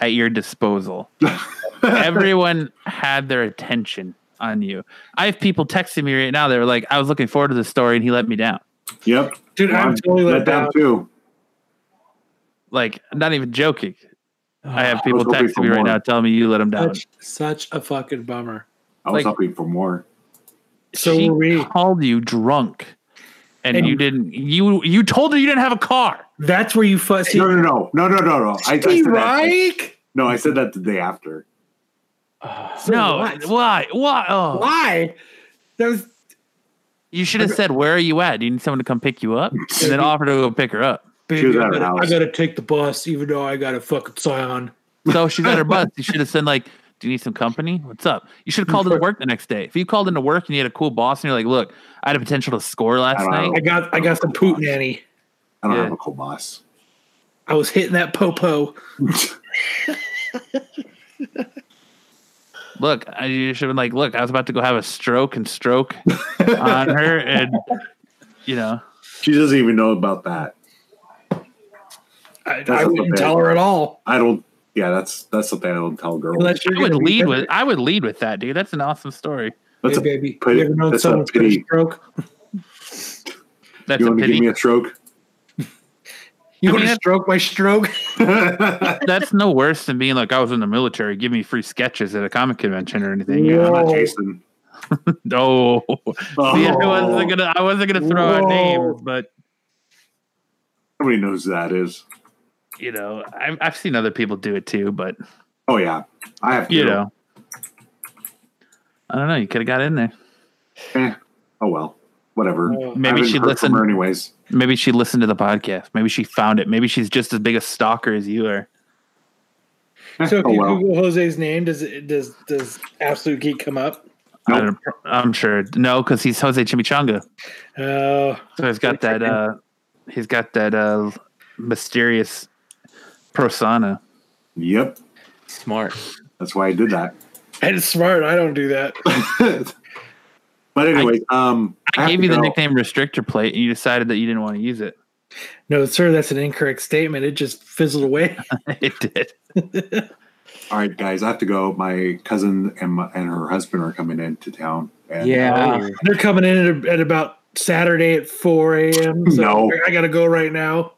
at your disposal. Everyone had their attention on you. I have people texting me right now. They're like, "I was looking forward to the story, and he let me down." yep, Dude, I'm totally let down. too. Like, not even joking. I have people was hoping texting me right more. now, telling me you let him down. Such, such a fucking bummer. I was Like- hoping for more. So she were we. called you drunk, and, And- you didn't. You you told her you didn't have a car. That's where you fussy. No, no, no, no, no, no, no. I, I said that, right? no, I said that the day after. So no, what? why? Why? Oh, Why? That was you should have said, "Where are you at? Do you need someone to come pick you up?" And then offer to go pick her up. baby. was I gotta. I gotta take the bus, even though I got a fucking scion. So she's at her bus. You should have said like, "Do you need some company? What's up?" You should have called into work the next day. If you called into work and you had a cool boss and you're like, "Look, I had a potential to score last I night." I got I got some poot nanny. I don't Yeah. have a cool boss. I was hitting that popo. Look, I you should have been like, "Look, I was about to go have a stroke and stroke on her, and you know, She doesn't even know about that. I, That's I a wouldn't tell her at all. I don't. Yeah, that's that's something I don't tell girls. Unless you're I would lead with. I would lead with that, dude. That's an awesome story. That's Hey, a baby. pity- you ever known that's a someone's got a pity. stroke? That's you a want to give me a stroke? You I want mean, to stroke my stroke? That's no worse than being like I was in the military. Give me free sketches at a comic convention or anything. Yeah. I'm not Jason. No, Oh, See, I oh. wasn't gonna. I wasn't gonna throw out Whoa. names, but Nobody knows who that is. You know, I've I've seen other people do it too. But Oh yeah, I have. To you know, I don't know. You could have got in there. Eh, oh well, whatever. I Maybe she listened. her anyways. Maybe she listened to the podcast. Maybe she found it. Maybe she's just as big a stalker as you are. Eh, So if oh you well. Google Jose's name, does it does does Absolute Geek come up? Nope. I'm sure. No, because he's Jose Chimichanga. Oh, So he's got that. uh He's got that uh mysterious persona. Yep, Smart. that's why I did that. it's smart. I don't do that. but anyway, um, I have gave you the go. nickname Restrictor Plate, and you decided that you didn't want to use it. No, sir, that's an incorrect statement. It just fizzled away. it did. All right, guys, I have to go. My cousin and my, and her husband are coming into town. And Yeah. They're coming in at, at about Saturday at 4 a.m. So No. I got to go right now.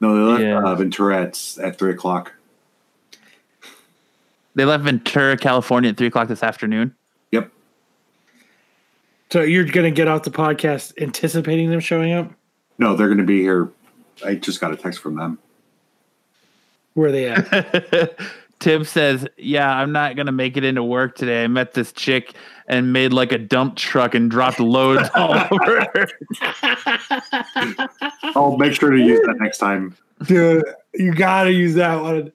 No, they left Yeah. uh, Ventura at, at three o'clock. They left Ventura, California, at three o'clock this afternoon. Yep. So you're going to get off the podcast anticipating them showing up? No, they're going to be here. I just got a text from them. Where are they at? Tim says, "Yeah, I'm not gonna make it into work today. I met this chick and made like a dump truck and dropped loads all over. I'll oh, make sure to use that next time. Dude, you got to use that one.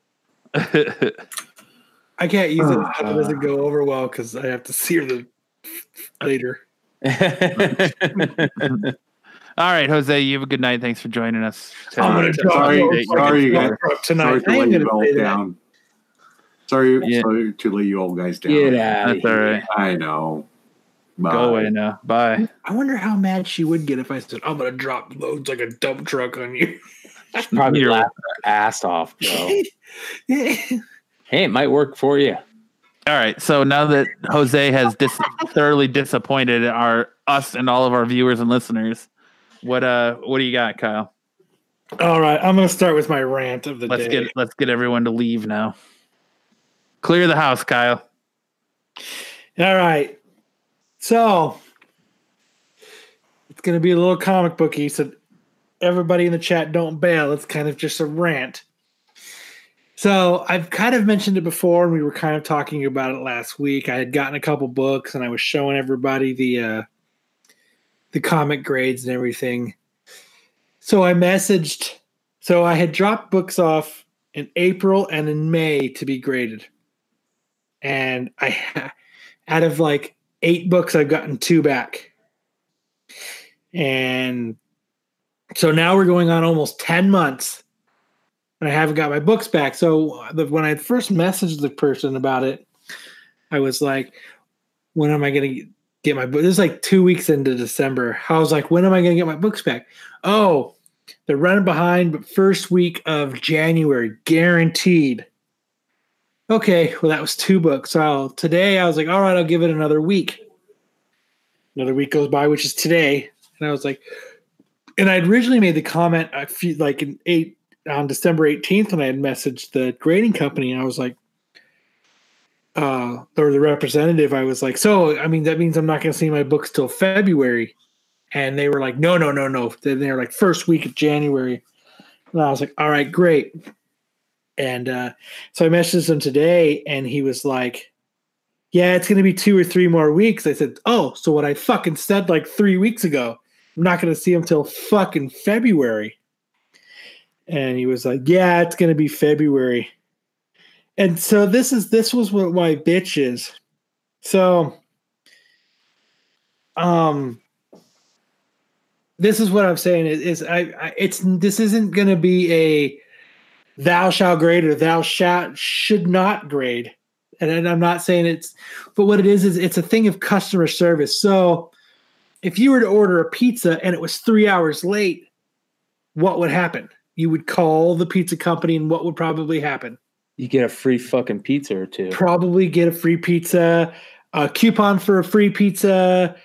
I can't use it. if It doesn't go over well because I have to see her the, later. all right, Jose, you have a good night. Thanks for joining us. I'm gonna To drop sorry, sorry, your- guys. tonight. Sorry to let you gonna all say that. down. Sorry, Yeah. sorry to lay you all guys down. Get out. That's all right. I know. Bye. Go away now. Bye. I wonder how mad she would get if I said, I'm going to drop loads like a dump truck on you. Probably You're- laugh her ass off, bro. hey, it might work for you. All right. So now that Jose has dis- thoroughly disappointed our us and all of our viewers and listeners, what uh what do you got, Kyle? All right, I'm going to start with my rant of the Let's day. get let's get everyone to leave now. Clear the house, Kyle. All right. So it's going to be a little comic booky. So everybody in the chat, don't bail. It's kind of just a rant. So I've kind of mentioned it before, and we were kind of talking about it last week. I had gotten a couple books, and I was showing everybody the uh, the comic grades and everything. So I messaged. So I had dropped books off in April and in May to be graded, and I out of like eight books, I've gotten two back. And so now we're going on almost 10 months and I haven't got my books back. So uh, the, when I first messaged the person about it, I was like, when am I going to get my book. This is like two weeks into December. I was like, when am I going to get my books back? Oh, they're running behind, but first week of January, guaranteed. Okay, well, that was two books. So today I was like, all right, I'll give it another week. Another week goes by, which is today. And I was like, and I'd originally made the comment, I feel like in eight on December 18th when I had messaged the grading company, and I was like, uh, or the representative, I was like, so I mean, that means I'm not going to see my books till February. And they were like, no, no, no, no. Then they were like, first week of January. And I was like, all right, great. And uh, so I messaged him today, and he was like, yeah, it's going to be two or three more weeks. I said, oh, so what I fucking said like three weeks ago, I'm not going to see him till fucking February. And he was like, yeah, it's going to be February. And so this is this was what my bitch is. So um this is what I'm saying is, is I, I it's this isn't going to be a thou shall grade or thou shalt should not grade. And, and I'm not saying it's but what it is is it's a thing of customer service. So if you were to order a pizza and it was 3 hours late, what would happen? You would call the pizza company and what would probably happen? You get a free fucking pizza or two. probably get a free pizza, a coupon for a free pizza,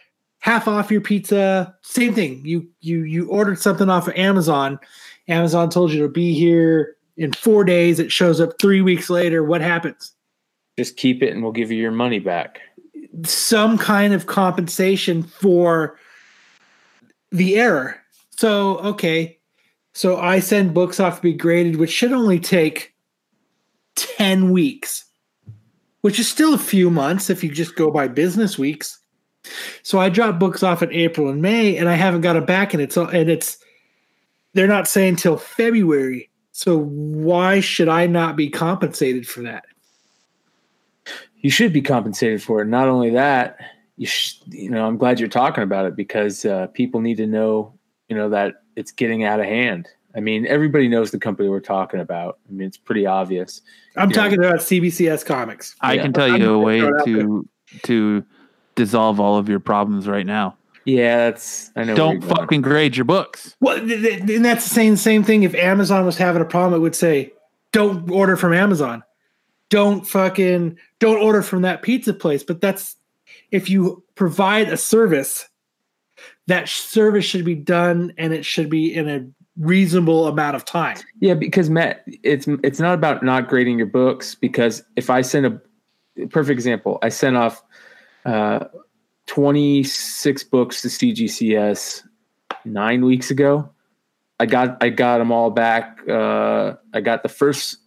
half off your pizza. Same thing. You you you ordered something off of Amazon. Amazon told you to be here in four days. It shows up three weeks later. What happens? Just keep it and we'll give you your money back. Some kind of compensation for the error. So okay, so I send books off to be graded, which should only take 10 weeks, which is still a few months if you just go by business weeks. So I drop books off in April and May, and I haven't got it back, and it's and it's they're not saying till February. So why should I not be compensated for that? You should be compensated for it. Not only that, you sh- you know, I'm glad you're talking about it because uh, people need to know, you know, that it's getting out of hand. I mean, everybody knows the company we're talking about. I mean, it's pretty obvious. I'm Yeah. talking about CBCS Comics. I Yeah. can tell I'm you a way throw it out to to dissolve all of your problems right now. Yeah, that's I know. Don't fucking grade your books. Well, th- th- and that's the same same thing. If Amazon was having a problem, it would say, "Don't order from Amazon. Don't fucking don't order from that pizza place." But that's if you provide a service, that service should be done, and it should be in a reasonable amount of time. Yeah, because Matt, it's it's not about not grading your books. Because if I send a perfect example, I sent off uh, twenty six books to CGCS nine weeks ago. I got I got them all back. Uh, I got the first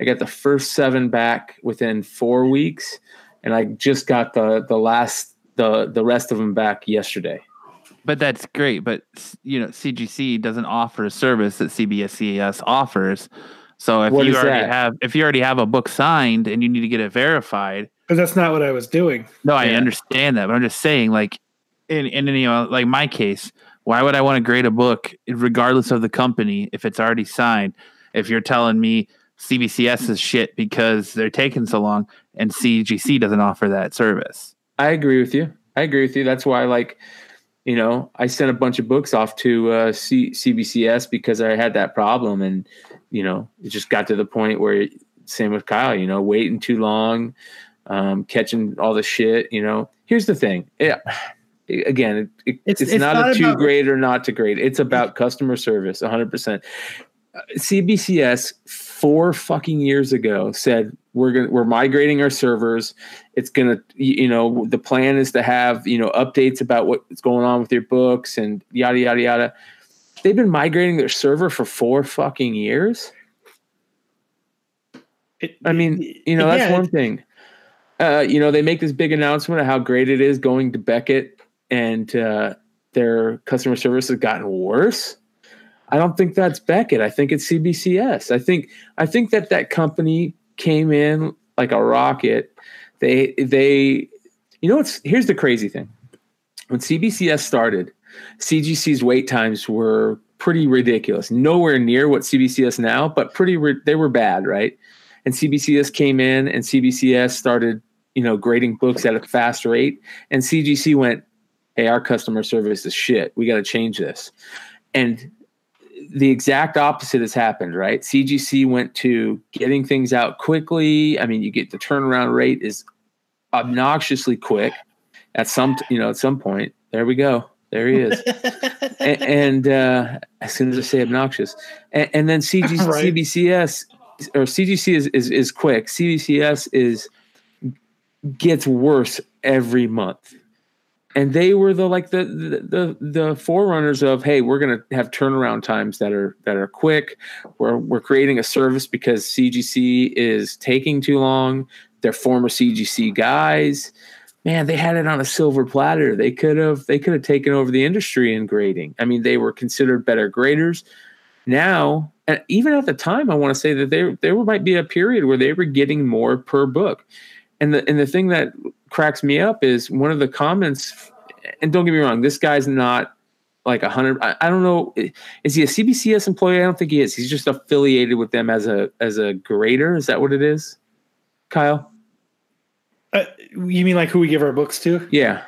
I got the first seven back within four weeks, and I just got the the last the the rest of them back yesterday. But that's great. But you know, CGC doesn't offer a service that CBCS offers. So if What you already that? have if you already have a book signed and you need to get it verified, But that's not what I was doing. no, I understand that. But I'm just saying, like in in you know, like my case, why would I want to grade a book regardless of the company if it's already signed? If you're telling me CBCS is shit because they're taking so long and CGC doesn't offer that service. I agree with you. I agree with you. That's why, like, you know, I sent a bunch of books off to uh, C- CBCS because I had that problem, and you know, it just got to the point where, same with Kyle, you know, waiting too long, um, catching all the shit. You know, here's the thing. Yeah. Again, it, it- It's- it's, it's not, not a to about- grade or not to grade. It's about customer service, 100%. Uh, CBCS four fucking years ago said we're going we're migrating our servers it's going to you know the plan is to have you know updates about what's going on with your books and yada yada yada they've been migrating their server for four fucking years? It- i mean you know that's yeah, one thing. Uh, you know they make this big announcement of how great it is going to beckett and uh, their customer service has gotten worse. I don't think that's beckett. I think it's cbcs i think i think that that company came in like a rocket. They they you know what's here's the crazy thing. When cbcs started cgc's wait times were pretty ridiculous nowhere near what cbcs now but pretty ri- they were bad right and cbcs came in and cbcs started you know, grading books at a fast rate. And CGC went, Hey, our customer service is shit. We got to change this. And the exact opposite has happened, right? CGC went to getting things out quickly. I mean, you get the turnaround rate is obnoxiously quick at some, you know, at some point. There we go. There he is. and, and uh, as soon as I say obnoxious, and, and then CG, Right. CBCS or CGC is, is is quick. CBCS is gets worse every month. And they were the like the the the, the forerunners of hey, we're gonna have turnaround times that are that are quick. We're we're creating a service because CGC is taking too long. They're former CGC guys. Man, they had it on a silver platter. They could have they could have taken over the industry in grading. I mean, they were considered better graders. Now, and even at the time, I want to say that there there might be a period where they were getting more per book. And the and the thing that cracks me up is one of the comments. And don't get me wrong, this guy's not like a hundred. I, I don't know. Is he a CBCS employee? I don't think he is. He's just affiliated with them as a as a grader. Is that what it is, Kyle? Uh, you mean like who we give our books to? Yeah,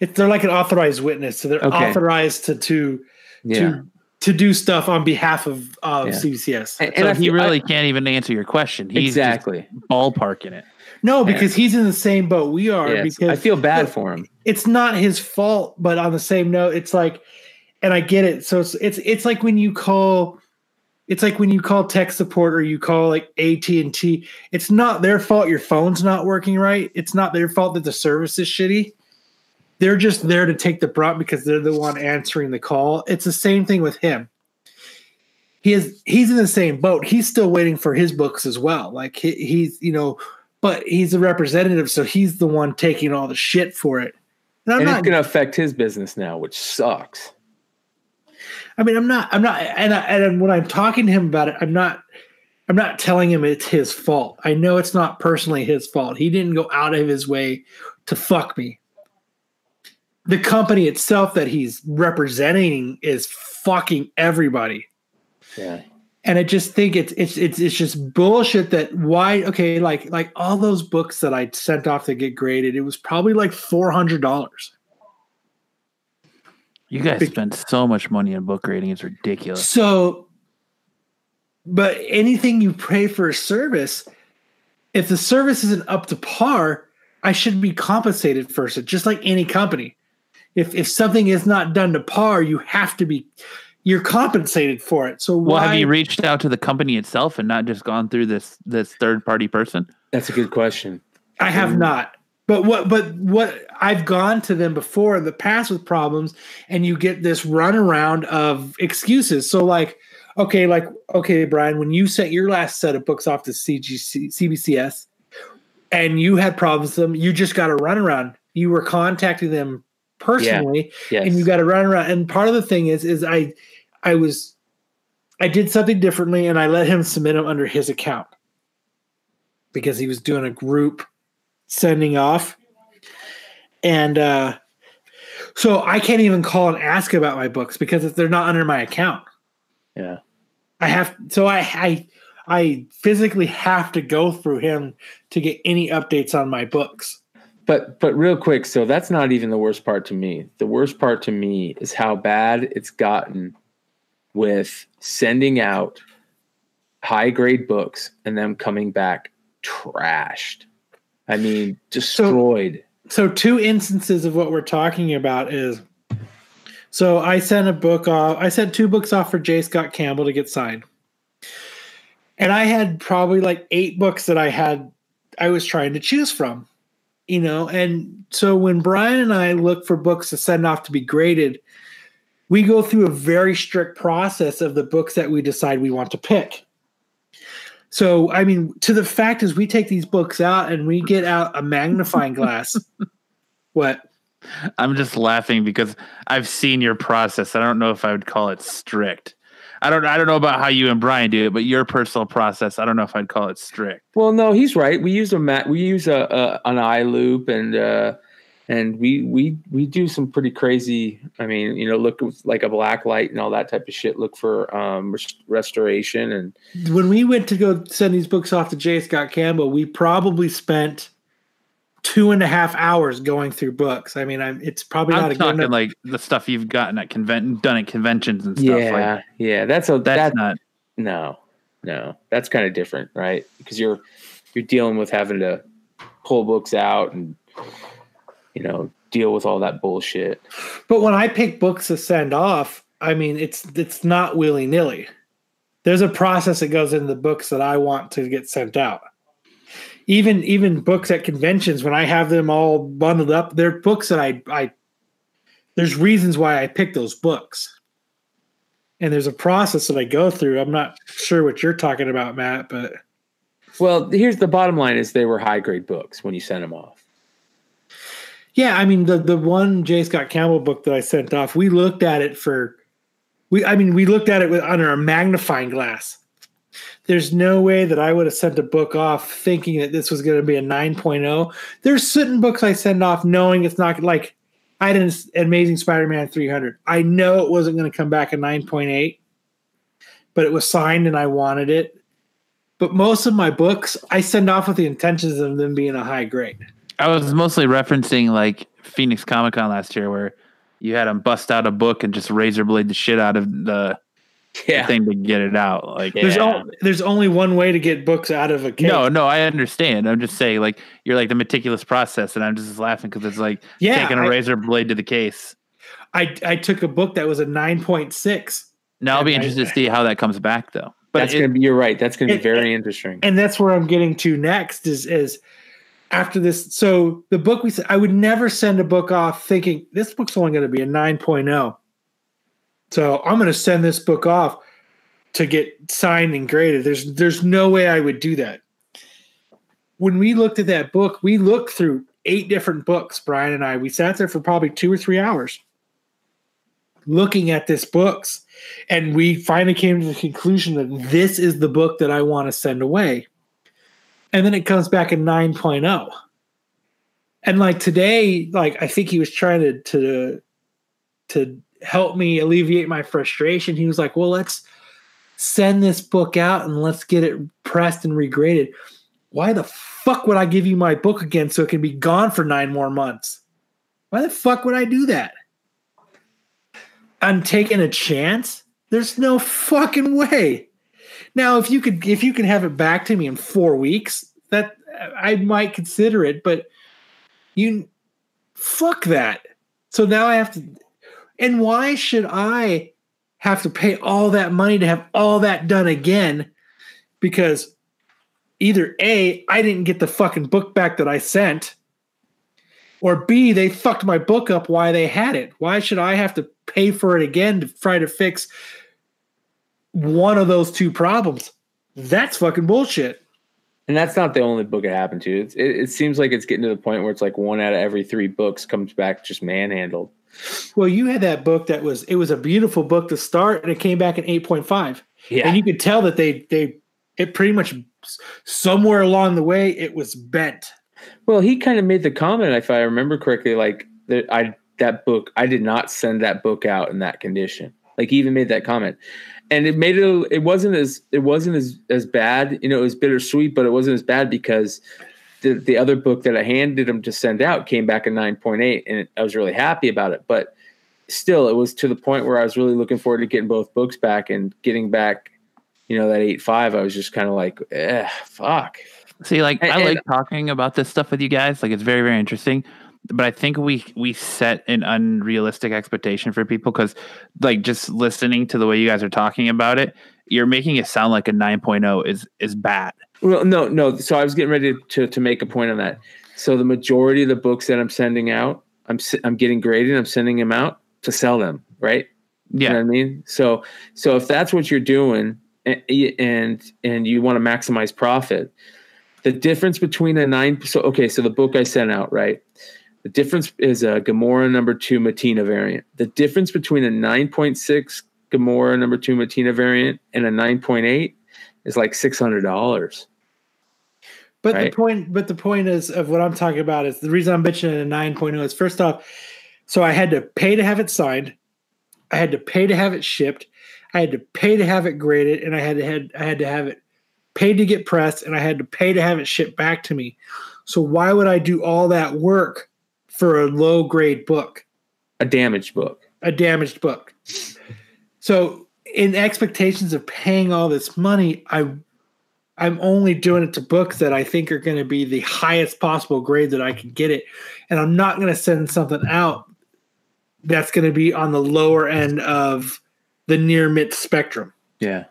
It, they're like an authorized witness, so they're Okay. authorized to to yeah. to to do stuff on behalf of of Yeah. CBCS. And, so I he feel- really I- can't even answer your question. He's exactly. just ballparking it. No, because he's in the same boat we are. Yes. because I feel bad look, for him. it's not his fault, but on the same note, it's like, and I get it. So it's it's it's like when you call, it's like when you call tech support or you call like AT and T. It's not their fault your phone's not working right. It's not their fault that the service is shitty. They're just there to take the brunt because they're the one answering the call. It's the same thing with him. He is he's in the same boat. He's still waiting for his books as well. Like he, he's you know, but he's a representative, so he's the one taking all the shit for it. And I'm And not it's going to affect his business now, which sucks. I mean, I'm not, I'm not, and I, and when I'm talking to him about it, I'm not, I'm not telling him it's his fault. I know it's not personally his fault. He didn't go out of his way to fuck me. The company itself that he's representing is fucking everybody. Yeah. And I just think it's it's it's it's just bullshit that why okay, like like all those books that I sent off to get graded, it was probably like four hundred dollars. You guys Big- spend so much money on book rating; it's ridiculous. So, but anything you pay for a service, if the service isn't up to par, I should be compensated for it, just like any company. If if something is not done to par, you have to be you're compensated for it. So Well, have you reached out to the company itself and not just gone through this this third party person? That's a good question. I have um, not. But what but what I've gone to them before in the past with problems and you get this runaround of excuses. So like okay, like okay, Brian, when you sent your last set of books off to CGC, CBCS and you had problems with them, you just got a runaround. You were contacting them personally Yes. and you got a run around. And part of the thing is, is I, I was, I did something differently, and I let him submit them under his account because he was doing a group sending off, and uh, so I can't even call and ask about my books because they're not under my account. yeah. I have so I I I physically have to go through him to get any updates on my books. But but real quick, so that's not even the worst part to me. The worst part to me is how bad it's gotten with sending out high grade books and them coming back trashed. I mean, destroyed. so two instances of what we're talking about is so I sent a book off I sent two books off for J. Scott Campbell to get signed. And I had probably like eight books that I had I was trying to choose from. You know, and so when Brian and I look for books to send off to be graded, we go through a very strict process of the books that we decide we want to pick. So, I mean, to the fact is, we take these books out and we get out a magnifying glass. what? I'm just laughing because I've seen your process. I don't know if I would call it strict. I don't. I don't know about how you and Brian do it, but your personal process, I don't know if I'd call it strict. Well, no, he's right. We use a mat. We use a, a an eye loupe, and uh, and we we we do some pretty crazy. I mean, you know, look like a black light and all that type of shit. Look for um res- restoration and When we went to go send these books off to J. Scott Campbell, we probably spent two and a half hours going through books. I mean, I'm it's probably not I'm a good talking enough. like the stuff you've gotten at convent done at conventions and stuff. yeah, like yeah. That's a that's that's not no, no. That's kind of different, right? Because you're you're dealing with having to pull books out and you know deal with all that bullshit. But when I pick books to send off, I mean, it's it's not willy nilly. There's a process that goes into the books that I want to get sent out. Even even books at conventions, when I have them all bundled up, they're books that I I. There's reasons why I pick those books, and there's a process that I go through. I'm not sure what you're talking about, Matt, but Well, here's the bottom line: is they were high grade books when you sent them off. Yeah, I mean the the one J. Scott Campbell book that I sent off, we looked at it for we I mean we looked at it with under a magnifying glass. There's no way that I would have sent a book off thinking that this was going to be a 9.0. There's certain books I send off knowing it's not like I had an Amazing Spider-Man 300. I know it wasn't going to come back a 9.8, but it was signed and I wanted it. But most of my books I send off with the intentions of them being a high grade. I was mostly referencing like Phoenix Comic Con last year where you had them bust out a book and just razor blade the shit out of the thing to get it out. Like Yeah. There's o- there's only one way to get books out of a case. No, no, I understand. I'm just saying, like, you're like the meticulous process, and I'm just laughing because it's like Yeah, taking a I- razor blade to the case. I I took a book that was a nine point six, Now I'll be And I- interested to see how that comes back, though. But that's it- gonna be. You're right. That's gonna be it- very interesting. and that's where I'm getting to next. Is is after this. So the book we said I would never send a book off thinking this book's only going to be a 9.0. So I'm going to send this book off to get signed and graded. There's there's no way I would do that. When we looked at that book, we looked through eight different books. Brian and I we sat there for probably two or three hours looking at this books and we finally came to the conclusion that this is the book that I want to send away. And then it comes back in 9.0. And like today, like I think he was trying to to to help me alleviate my frustration. He was like, "Well, let's send this book out and let's get it pressed and regraded." Why the fuck would I give you my book again so it can be gone for 9 more months? Why the fuck would I do that? I'm taking a chance? There's no fucking way. Now, if you could if you can have it back to me in 4 weeks, that I might consider it, but you fuck that. So now I have to and why should I have to pay all that money to have all that done again? Because either A, I didn't get the fucking book back that I sent, or B, they fucked my book up why they had it. Why should I have to pay for it again to try to fix one of those two problems? That's fucking bullshit. And that's not the only book it happened to. It's, it, it seems like it's getting to the point where it's like one out of every three books comes back just manhandled. Well, you had that book that was it was a beautiful book to start, and it came back in eight point five. Yeah. and you could tell that they they it pretty much somewhere along the way it was bent. Well, he kind of made the comment, if I remember correctly, like that I that book I did not send that book out in that condition. Like he even made that comment, and it made it. It wasn't as it wasn't as as bad. You know, it was bittersweet, but it wasn't as bad because the the other book that I handed him to send out came back a nine point eight, and I was really happy about it. But still, it was to the point where I was really looking forward to getting both books back and getting back. You know that eight five. I was just kind of like, eh, fuck. See, like And- I and- like talking about this stuff with you guys. Like it's very, very interesting. But I think we we set an unrealistic expectation for people because, like, just listening to the way you guys are talking about it, you're making it sound like a 9.0 is is bad. Well, no, no. So I was getting ready to to make a point on that. So the majority of the books that I'm sending out, I'm I'm getting graded. I'm sending them out to sell them, right? You know Yeah, what I mean? So so if that's what you're doing, and and, and you want to maximize profit, the difference between a nine. So okay, so the book I sent out, right? The difference is a Gamora number two Mattina variant. The difference between a 9.6 Gamora number two Mattina variant and a 9.8 is like six hundred dollars. But Right. the point, but the point is of what I'm talking about is the reason I'm mentioning a 9.0 is first off, so I had to pay to have it signed, I had to pay to have it shipped, I had to pay to have it graded, and I had to had I had to have it paid to get pressed, and I had to pay to have it shipped back to me. So why would I do all that work for a low grade book, A damaged book. a damaged book? So in expectations of paying all this money, I I'm only doing it to books that I think are going to be the highest possible grade that I can get it, and I'm not going to send something out that's going to be on the lower end of the near mint spectrum. Yeah.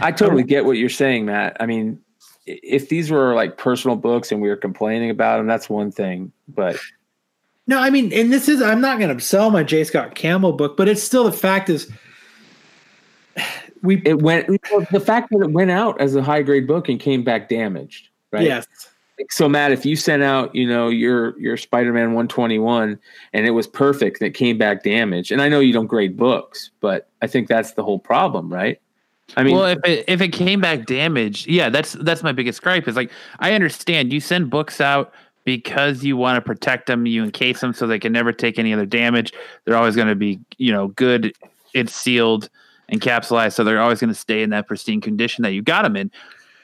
I totally get what you're saying, Matt. I mean, if these were like personal books and we were complaining about them, that's one thing. But No, I mean, and this is I'm not going to sell my J. Scott Campbell book, but it's still the fact is we it went the fact that it went out as a high grade book and came back damaged, right? yes. So Matt, if you sent out, you know, your your Spider-Man 121 and it was perfect and it came back damaged, and I know you don't grade books, but I think that's the whole problem, right? I mean, well, if it if it came back damaged, yeah, that's that's my biggest gripe. Is like I understand you send books out because you want to protect them, you encase them so they can never take any other damage. They're always going to be, you know, good. It's sealed, encapsulated, so they're always going to stay in that pristine condition that you got them in.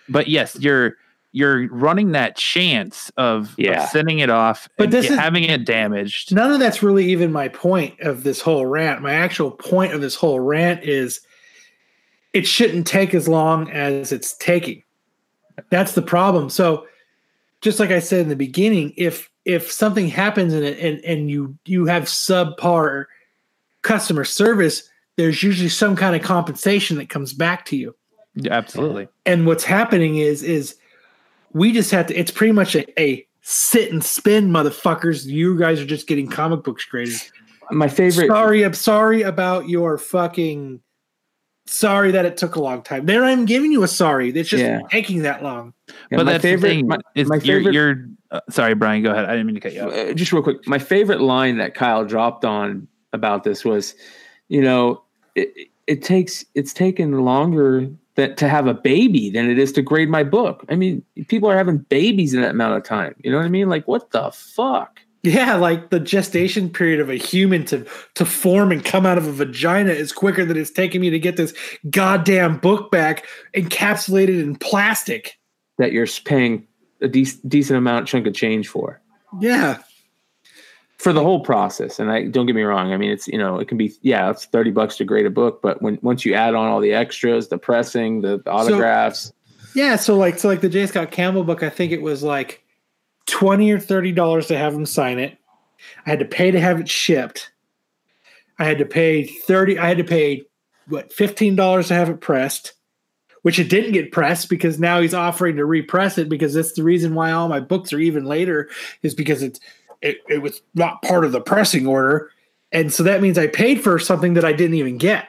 But yes, you're you're running that chance of, of sending it off, But and this get- is- having it damaged. None of that's really even my point of this whole rant. My actual point of this whole rant is it shouldn't take as long as it's taking. That's the problem. So just like I said in the beginning, if if something happens in it and, and you you have subpar customer service, there's usually some kind of compensation that comes back to you. Yeah, Absolutely. And what's happening is is we just have to it's pretty much a, a sit and spin motherfuckers. You guys are just getting comic books graded. my favorite Sorry, I'm sorry about your fucking. Sorry that it took a long time. They're not even giving you a sorry. It's just Yeah. taking that long. yeah, but my that's favorite the thing my, is my you're, favorite you're uh, sorry, Brian. Go ahead. I didn't mean to cut you off. uh, just real quick, my favorite line that Kyle dropped on about this was, you know, it, it takes it's taken longer that to have a baby than it is to grade my book. I mean, people are having babies in that amount of time. You know what I mean? Like, what the fuck? Yeah, like the gestation period of a human to to form and come out of a vagina is quicker than it's taking me to get this goddamn book back encapsulated in plastic. That you're paying a dec- decent amount chunk of change for Yeah. for the whole process. And I don't get me wrong. I mean, it's you know, it can be yeah, it's thirty bucks to grade a book, but when once you add on all the extras, the pressing, the, the autographs. Yeah, so like so like the J. Scott Campbell book, I think it was like twenty or thirty dollars to have him sign it. I had to pay to have it shipped. I had to pay thirty. I had to pay what fifteen dollars to have it pressed, which it didn't get pressed because now he's offering to repress it because that's the reason why all my books are even later is because it's it, it was not part of the pressing order, and so that means I paid for something that I didn't even get,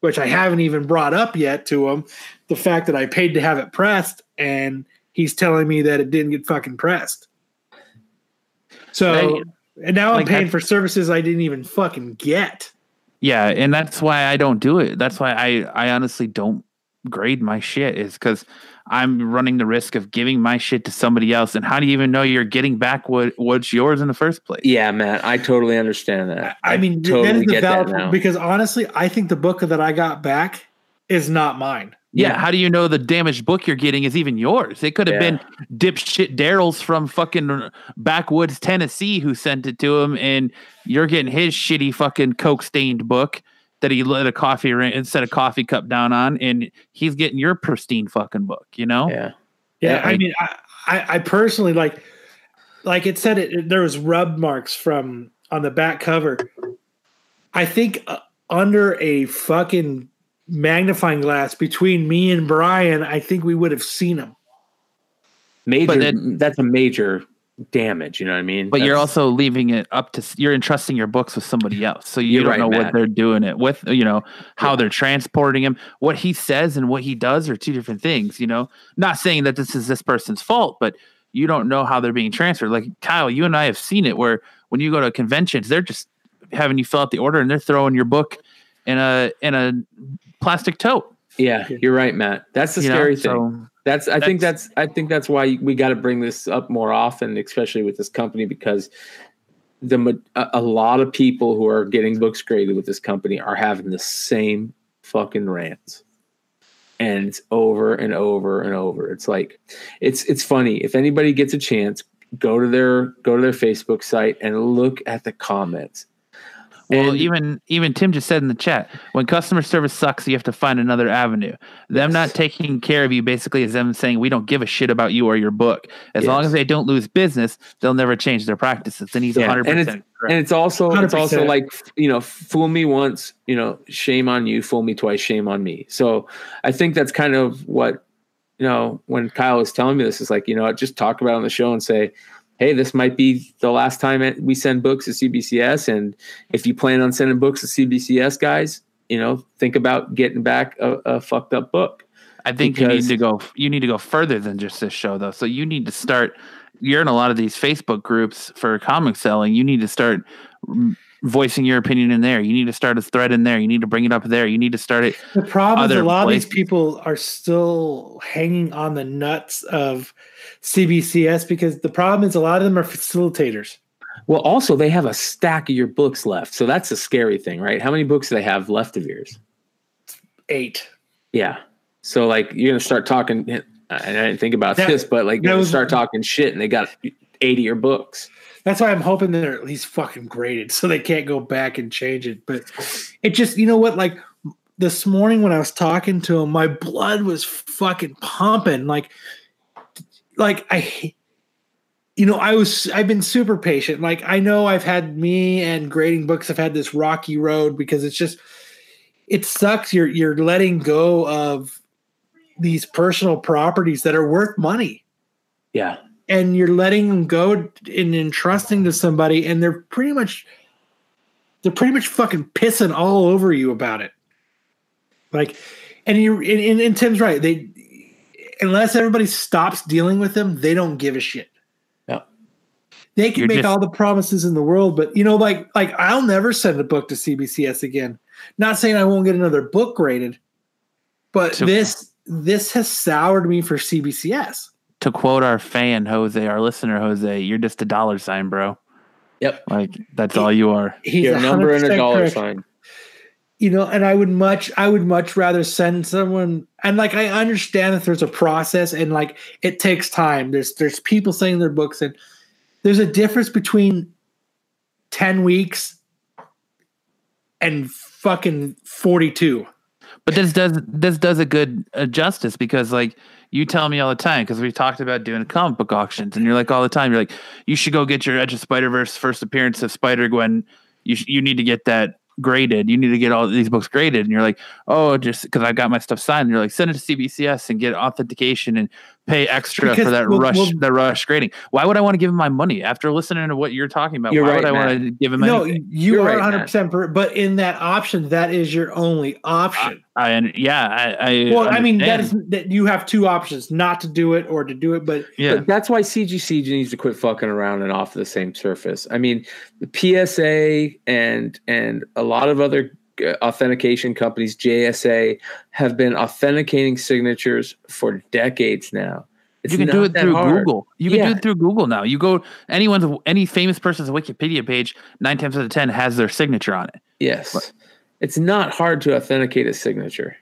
which I haven't even brought up yet to him the fact that I paid to have it pressed and he's telling me that it didn't get fucking pressed. So Hey, and now I'm paying for services I didn't even fucking get. Yeah, and that's why I don't do it. That's why I I honestly don't grade my shit is because I'm running the risk of giving my shit to somebody else. And how do you even know you're getting back what what's yours in the first place? Yeah, man, I totally understand that. I mean, totally is the get that now. because honestly, I think the book that I got back is not mine. Yeah, Yeah. how do you know the damaged book you're getting is even yours? It could have Yeah. been dipshit Daryl's from fucking backwoods Tennessee who sent it to him, and you're getting his shitty fucking coke stained book that he lit a coffee ring instead of coffee cup down on, and he's getting your pristine fucking book. You know? Yeah. Yeah, Yeah, I, I- mean, I, I, I personally like, like it said, it there was rub marks from on the back cover. I think uh, under a fucking magnifying glass between me and Brian, I think we would have seen him. Major. then- that's a major damage. You know what I mean? But you're also leaving it up to you're entrusting your books with somebody else, so you don't right, know what they're doing it with. You know how they're transporting him. What he says and what he does are two different things. You know, not saying that this is this person's fault, but you don't know how they're being transferred. Like Kyle, you and I have seen it where when you go to conventions, they're just having you fill out the order and they're throwing your book in a in a plastic tote. Yeah, you're right, Matt. That's the you know? scary thing. So, That's I think that's I think that's why we got to bring this up more often, especially with this company, because the a a lot of people who are getting books graded with this company are having the same fucking rants, and it's over and over and over. It's like it's it's funny if anybody gets a chance, go to their go to their Facebook site and look at the comments. Well, And- even even Tim just said in the chat, when customer service sucks, you have to find another avenue. Them not taking care of you basically is them saying we don't give a shit about you or your book. As long as they don't lose business, they'll never change their practices. And he's Yeah, 100 and percent correct. and it's also it's also like you know fool me once you know shame on you fool me twice shame on me so i think that's kind of what you know when kyle was telling me this is like you know just talk about it on the show and say hey this might be the last time we send books to cbcs and if you plan on sending books to cbcs guys you know think about getting back a, a fucked up book I think you need to go. You need to go further than just this show, though. So you need to start. You're in a lot of these Facebook groups for comic selling. You need to start voicing your opinion in there. You need to start a thread in there. You need to bring it up there. You need to start it. The problem is a lot of these people are still hanging on the nuts of CBCS because the problem is a lot of them are facilitators. well also they have a stack of your books left so that's a scary thing right how many books do they have left of yours Eight. Yeah. So like you're gonna start talking. and I didn't think about That- this, but like you're gonna was- start talking shit, and they got eighty of your books. That's why I'm hoping they're at least fucking graded so they can't go back and change it. But it just, you know what? Like this morning when I was talking to him, my blood was fucking pumping. Like, like I, you know, I was, I've been super patient. Like I know I've had me and grading books have had this rocky road because it's just, it sucks. You're, you're letting go of these personal properties that are worth money Yeah. And you're letting them go and entrusting to somebody and they're pretty much they're pretty much fucking pissing all over you about it. Like and you and, and, and tim's right. They unless everybody stops dealing with them they don't give a shit. Yeah. they can You're make just- all the promises in the world but you know like like i'll never send a book to cbcs again. Not saying i won't get another book graded but So- this this has soured me for cbcs To quote our fan Jose, our listener Jose, you're just a dollar sign, bro. Yep. Like that's all you are. he's Your a number and a dollar correct. sign. you know and i would much i would much rather send someone and like i understand that there's a process and like it takes time there's there's people saying their books and there's a difference between 10 weeks and fucking 42 But this does this does a good uh, justice because like you tell me all the time because we talked about doing comic book auctions and you're like all the time you're like you should go get your Edge of Spider Verse first appearance of Spider Gwen. You sh- you need to get that graded. You need to get all these books graded. And you're like, oh, just because I got my stuff signed. And you're like, send it to CBCS and get authentication and pay extra Because for that we'll- rush we'll- the rush grading. Why would I want to give him my money after listening to what you're talking about? You're Why right, would I want to give him no anything? you You're are right, 100% per, but in that option that is your only option I and yeah, I, I well i mean that is that you have two options not to do it or to do it but yeah. But that's why CGC needs to quit fucking around and off the same surface. I mean, the PSA and and a lot of other Uh, authentication companies, JSA, have been authenticating signatures for decades now. It's you can do it through hard. Google. You can Yeah. do it through Google now. You go anyone's any famous person's Wikipedia page, nine times out of ten has their signature on it. Yes. It's not hard to authenticate a signature.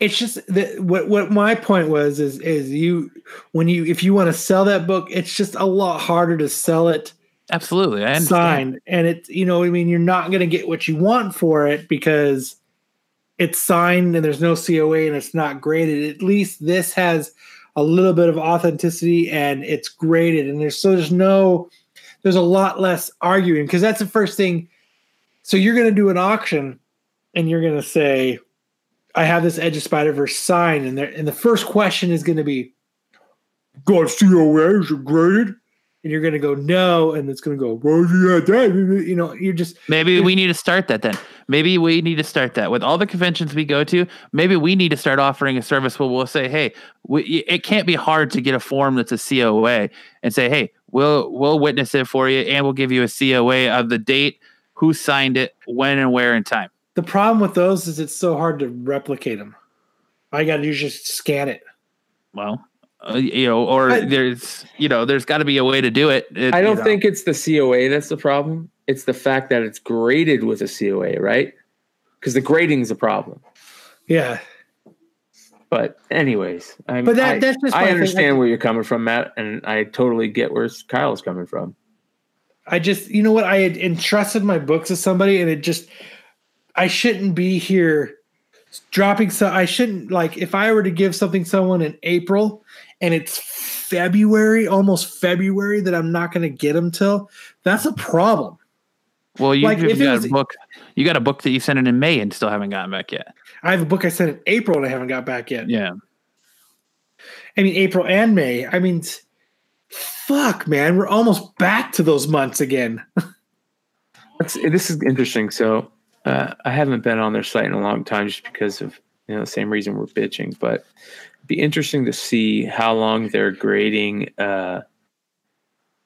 it's just that what what my point was is is you when you if you want to sell that book it's just a lot harder to sell it Absolutely, I signed and it's you know i mean you're not going to get what you want for it because it's signed and there's no coa and it's not graded. At least this has a little bit of authenticity and it's graded and there's so there's no there's a lot less arguing because that's the first thing. So you're going to do an auction and you're going to say i have this edge of spider verse sign and there and the first question is going to be got coa is it graded and you're going to go no and it's going to go well yeah that you know you're just Maybe we need to start that then. Maybe we need to start that with all the conventions we go to. Maybe we need to start offering a service where we'll say, "Hey, we, it can't be hard to get a form that's a COA and say, "Hey, we'll we'll witness it for you and we'll give you a COA of the date, who signed it, when and where and time." the problem with those is it's so hard to replicate them you got to just scan it Well, uh, you know, or I- there's you know, there's got to be a way to do it. It- I don't know. think it's the COA that's the problem. It's the fact that it's graded with a COA, right? Because the grading is a problem. yeah But anyways, I, But that- I, that's just I understand I- where you're coming from, Matt, and I totally get where Kyle's coming from. I just, you know what? I had entrusted my books to somebody, and it just, I shouldn't be here dropping. So I shouldn't like if I were to give something someone in April, and it's February, almost February, that I'm not going to get them till. That's a problem. Well, you, Like, you've got was- a book. You got a book that you sent in in May and still haven't gotten back yet. I have a book I sent in April, and I haven't got back yet. Yeah. I mean, April and May. I mean, fuck, man, we're almost back to those months again. That's, this is interesting. So uh, I haven't been on their site in a long time just because of you know the same reason we're bitching. But it'd be interesting to see how long they're grading. Uh,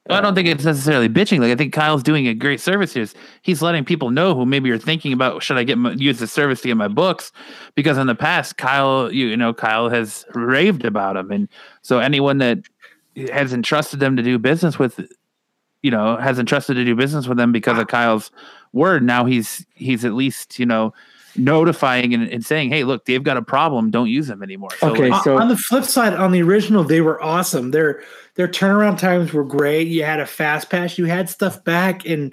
Well, I don't think it's necessarily bitching. Like I think Kyle's doing a great service here. He's letting people know who maybe are thinking about should I get my, use the service to get my books because in the past Kyle, you, you know, Kyle has raved about him, and so anyone that has entrusted them to do business with, you know, has entrusted to do business with them because of Kyle's word. Now he's he's at least you know notifying and, and saying, hey, look, they've got a problem. Don't use them anymore. So, Okay. like, On- so- on the flip side, on the original, they were awesome. Their their turnaround times were great. You had a fast pass. You had stuff back in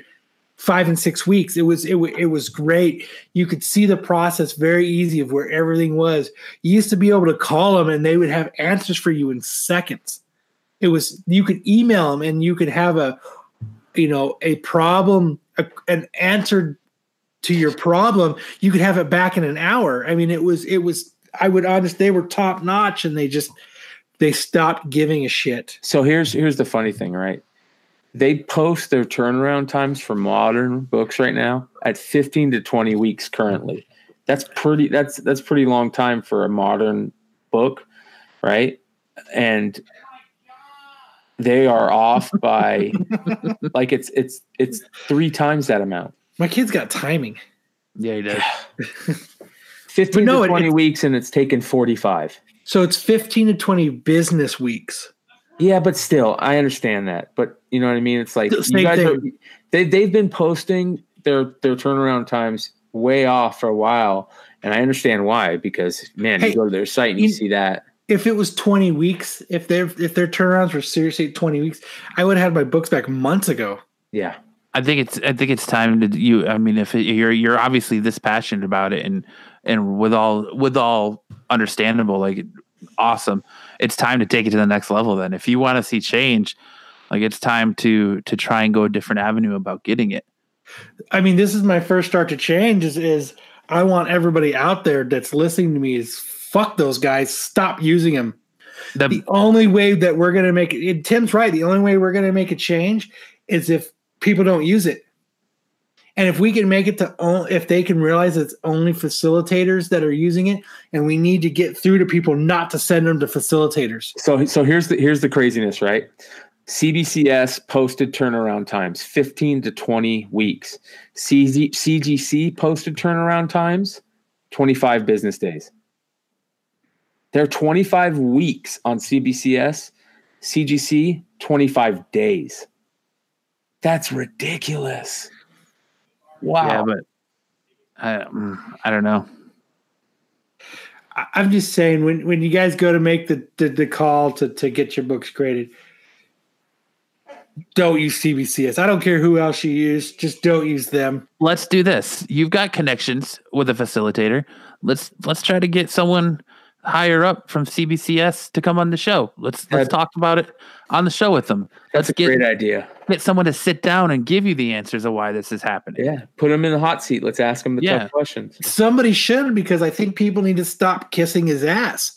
five and six weeks. It was it, wa- it was great. You could see the process very easy of where everything was. You used to be able to call them and they would have answers for you in seconds. It was you could email them and you could have a you know a problem a, an answer to your problem. You could have it back in an hour. I mean, it was it was. I would honest. They were top notch, and they just they stopped giving a shit. So here's here's the funny thing, right? They post their turnaround times for modern books right now at 15 to 20 weeks currently. That's pretty that's that's pretty long time for a modern book, right? And they are off by like it's it's it's three times that amount. My kid's got timing. yeah, he does. 15 no, to 20 it's- weeks and it's taken 45. So it's 15 to 20 business weeks. Yeah, but still, I understand that. But you know what I mean? It's like The you same guys are, they they've been posting their their turnaround times way off for a while, and I understand why. Because man, Hey, you go to their site and you, you- see that. If it was 20 weeks, if their if their turnarounds were seriously 20 weeks, I would have had my books back months ago. Yeah, I think it's I think it's time to you. I mean, if it, you're you're obviously this passionate about it, and and with all with all understandable, like awesome, it's time to take it to the next level. Then, if you want to see change, like it's time to to try and go a different avenue about getting it. I mean, this is my first start to change. Is is I want everybody out there that's listening to me is fuck those guys. Stop using them. The, the only way that we're going to make it, Tim's right. The only way we're going to make a change is if people don't use it. And if we can make it to, on- if they can realize it's only facilitators that are using it, and we need to get through to people not to send them to facilitators. So so here's the here's the craziness, right? CBCS posted turnaround times 15 to 20 weeks. CZ, CGC posted turnaround times 25 business days. They're 25 weeks on CBCS, CGC 25 days. That's ridiculous. Wow. yeah, but I mm, I don't know. I- I'm just saying, when when you guys go to make the the, the call to to get your books graded, don't use CBCS. I don't care who else you use, just don't use them. Let's do this. You've got connections with a facilitator. Let's let's try to get someone higher up from CBCS to come on the show. Let's let's That- talk about it on the show with them. That's let's a get great idea. get someone to sit down and give you the answers of why this is happening. Yeah. Put them in the hot seat. Let's ask them the Yeah. tough questions. Somebody should because I think people need to stop kissing his ass.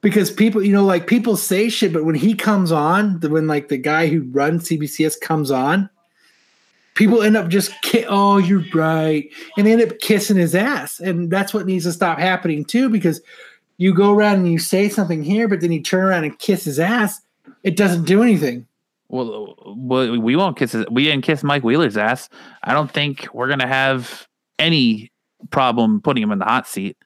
Because people, you know, like people say shit, but when he comes on, the, when like the guy who runs CBCS comes on, people end up just, ki- oh, you're right, and they end up kissing his ass, and that's what needs to stop happening too. Because you go around and you say something here, but then you turn around and kiss his ass, it doesn't do anything. Well, well, we won't kiss. His, we didn't kiss Mike Wheeler's ass. I don't think we're gonna have any problem putting him in the hot seat.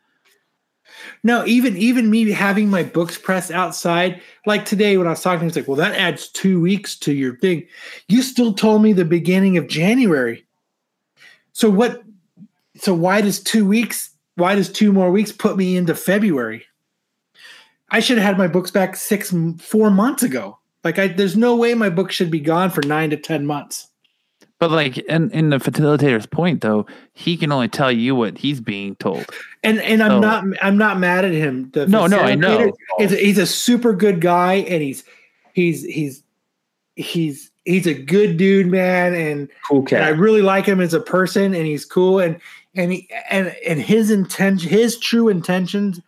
No, even even me having my books pressed outside, like today when I was talking, it's like, well, that adds two weeks to your thing. You still told me the beginning of January. So what? So why does two weeks? Why does two more weeks put me into February? I should have had my books back six, four months ago. Like, I there's no way my book should be gone for nine to ten months. But like, in in the facilitator's point though, he can only tell you what he's being told. And and I'm So- not I'm not mad at him. The No, no, I know. facilitator is he's a super good guy, and he's he's he's he's he's a good dude, man, and Cool and I really like him as a person, and he's cool, and and he and and his intention, his true intentions,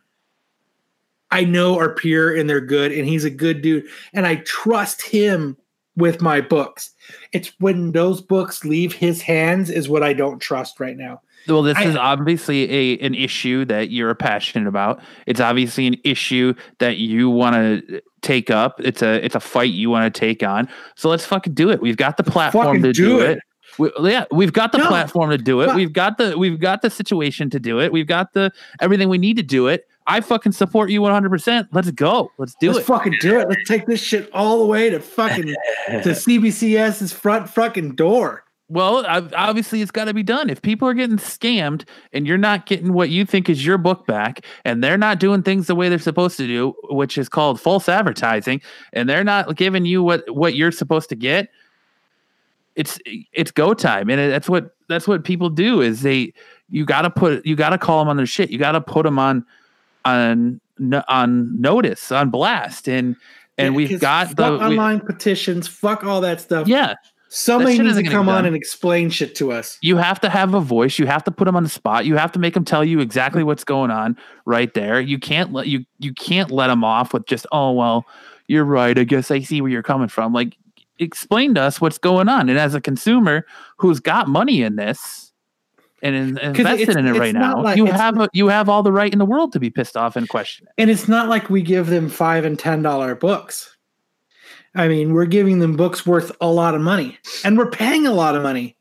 I know are pure and they're good, and he's a good dude, and I trust him with my books. It's when those books leave his hands is what I don't trust right now. Well, this I- is obviously a an issue that you're passionate about. It's obviously an issue that you want to take up. It's a it's a fight you want to take on. So let's fucking do it. We've got the platform to do do it. it. We, yeah, we've got the No, platform to do it. but- We've got the we've got the situation to do it. We've got the everything we need to do it. I fucking support you 100%. Let's go. Let's do it. Let's it. fucking do it. Let's take this shit all the way to fucking to CBCS's front fucking door. Well, obviously, it's got to be done. If people are getting scammed and you're not getting what you think is your book back, and they're not doing things the way they're supposed to do, which is called false advertising, and they're not giving you what what you're supposed to get, it's it's go time, and that's what that's what people do. Is they you got to put you got to call them on their shit. You got to put them on on on notice on blast, and and Yeah, we've got the fuck we- online petitions, fuck all that stuff. yeah. Somebody needs to come on and explain shit to us. you have to have a voice you have to put them on the spot you have to make them tell you exactly what's going on right there you can't let you you can't let them off with just oh well you're right i guess i see where you're coming from like explain to us what's going on and as a consumer who's got money in this and in, invested in it right now like- you have a, you have all the right in the world to be pissed off and question it And it's not like we give them five and ten dollar books. I mean, we're giving them books worth a lot of money. And we're paying a lot of money.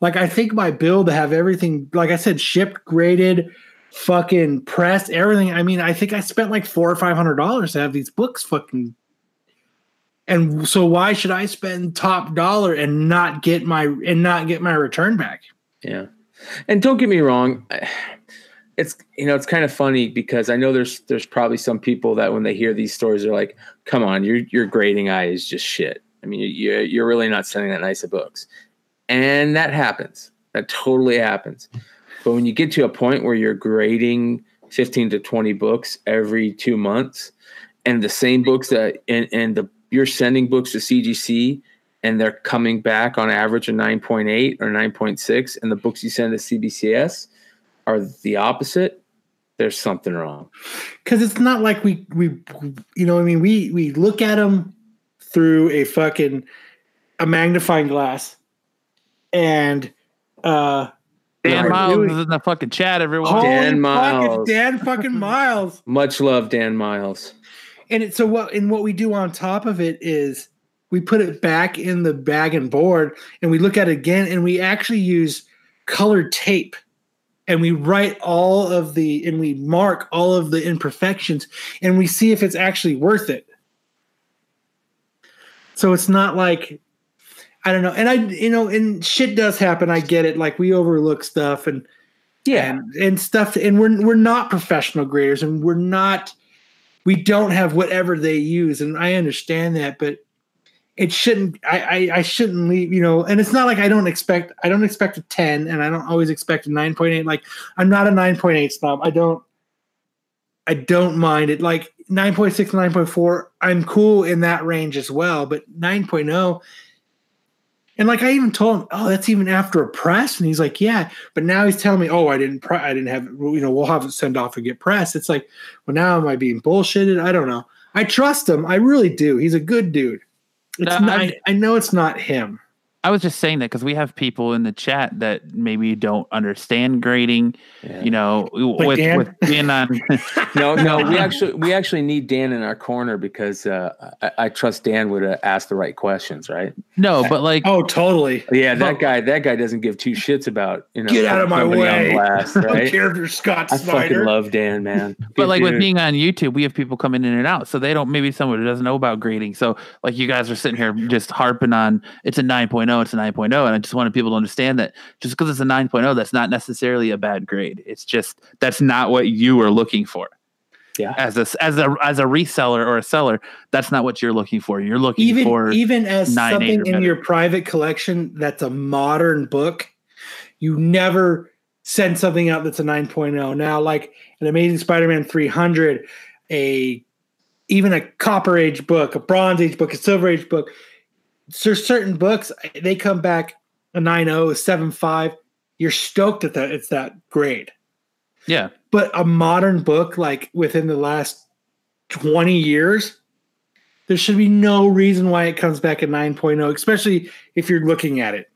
Like I think my bill to have everything, like I said, shipped, graded, fucking pressed, everything. I mean, I think I spent like four or five hundred dollars to have these books fucking and so why should I spend top dollar and not get my and not get my return back? Yeah. And don't get me wrong, it's you know, it's kind of funny because I know there's there's probably some people that when they hear these stories are like, "Come on, your your grading eye is just shit." I mean, you're you're really not sending that nice of books. And that happens. That totally happens. But when you get to a point where you're grading 15 to 20 books every 2 months and the same books that and and the you're sending books to CGC and they're coming back on average a 9.8 or 9.6 and the books you send to CBCS are the opposite there's something wrong. Because it's not like we we you know i mean? We we look at them through a fucking a magnifying glass and uh dan miles really. is in the fucking chat everyone. Holy Dan fuck, it's Miles. dan fucking miles. Much love Dan Miles and it, so what and what we do on top of it is we put it back in the bag and board and we look at it again and we actually use colored tape. And we write all of the and we mark all of the imperfections and we see if it's actually worth it. So it's not like i don't know. And i you know and shit does happen. I get it. Like we overlook stuff and and, and stuff. And we're we're not professional graders and we're not we don't have whatever they use and i understand that but it shouldn't I, I i shouldn't leave you know and it's not like i don't expect i don't expect a 10 and i don't always expect a 9.8 like i'm not a 9.8 snob i don't i don't mind it like 9.6 9.4 i'm cool in that range as well but 9.0 and like I even told him, oh, that's even after a press, and he's like, yeah. But now he's telling me, oh, I didn't, pre- I didn't have, you know, we'll have it send off and get pressed. It's like, well, now am I being bullshitted? I don't know. I trust him. I really do. He's a good dude. It's No, not, I'm- I, I know it's not him. I was just saying that because we have people in the chat that maybe don't understand grading. Yeah. You know, with, Dan? with being on. no no we actually we actually need Dan in our corner because uh, I, I trust Dan would uh, ask the right questions right no, but like, Oh, totally. yeah that But- guy that guy doesn't give two shits about you know Get out of my way. blast, I don't right? care if you're Scott I fucking love Dan man but Good like with being on YouTube, we have people coming in and out, so they don't. Maybe someone who doesn't know about grading. So like, you guys are sitting here just harping on it's a 9.0, Oh, it's a 9.0, and I just wanted people to understand that just because it's a 9.0, that's not necessarily a bad grade. It's just that's not what you are looking for. Yeah. as a as a as a reseller or a seller, that's not what you're looking for. You're looking even for even as something in better. your private collection that's a modern book you never send something out that's a 9.0 now like an amazing spider-man 300 a even a copper age book a bronze age book a silver age book there's certain books they come back a 9.0 a 7.5 you're stoked at that it's that grade yeah. but a modern book like within the last 20 years there should be no reason why it comes back at 9.0 especially if you're looking at it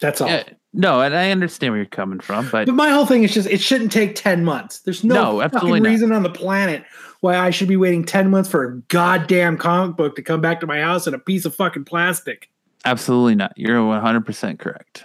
that's all Yeah. No, and I understand where you're coming from, but but my whole thing is just it shouldn't take 10 months there's no, No, absolutely fucking not. reason on the planet why i should be waiting 10 months for a goddamn comic book to come back to my house in a piece of fucking plastic absolutely not. You're 100% correct.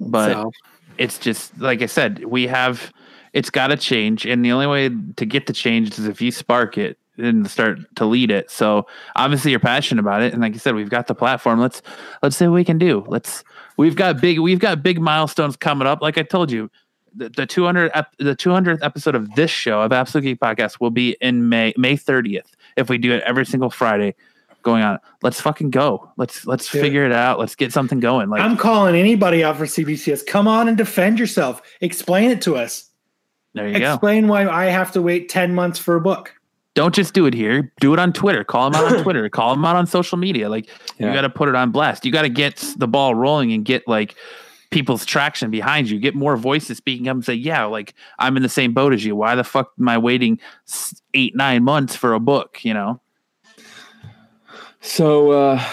But So, it's just like I said, we have it's got to change, and the only way to get the change is if you spark it and start to lead it. So obviously you're passionate about it, and like I said, we've got the platform. Let's let's see what we can do. Let's we've got big we've got big milestones coming up. Like I told you, the, the 200 ep- the 200th episode of this show of Absolute Geek Podcast will be in May May 30th if we do it every single Friday. Going on, let's fucking go. Let's let's Yeah. figure it out. Let's get something going. Like i'm calling anybody out for cbcs come on and defend yourself explain it to us there you go. explain why i have to wait 10 months for a book don't just do it here. Do it on Twitter. Call them out on Twitter. Call them out on social media. Like Yeah. you got to put it on blast. You got to get the ball rolling and get like people's traction behind you. Get more voices speaking up and say, "Yeah, like I'm in the same boat as you. Why the fuck am I waiting eight nine months for a book?" You know. So, uh,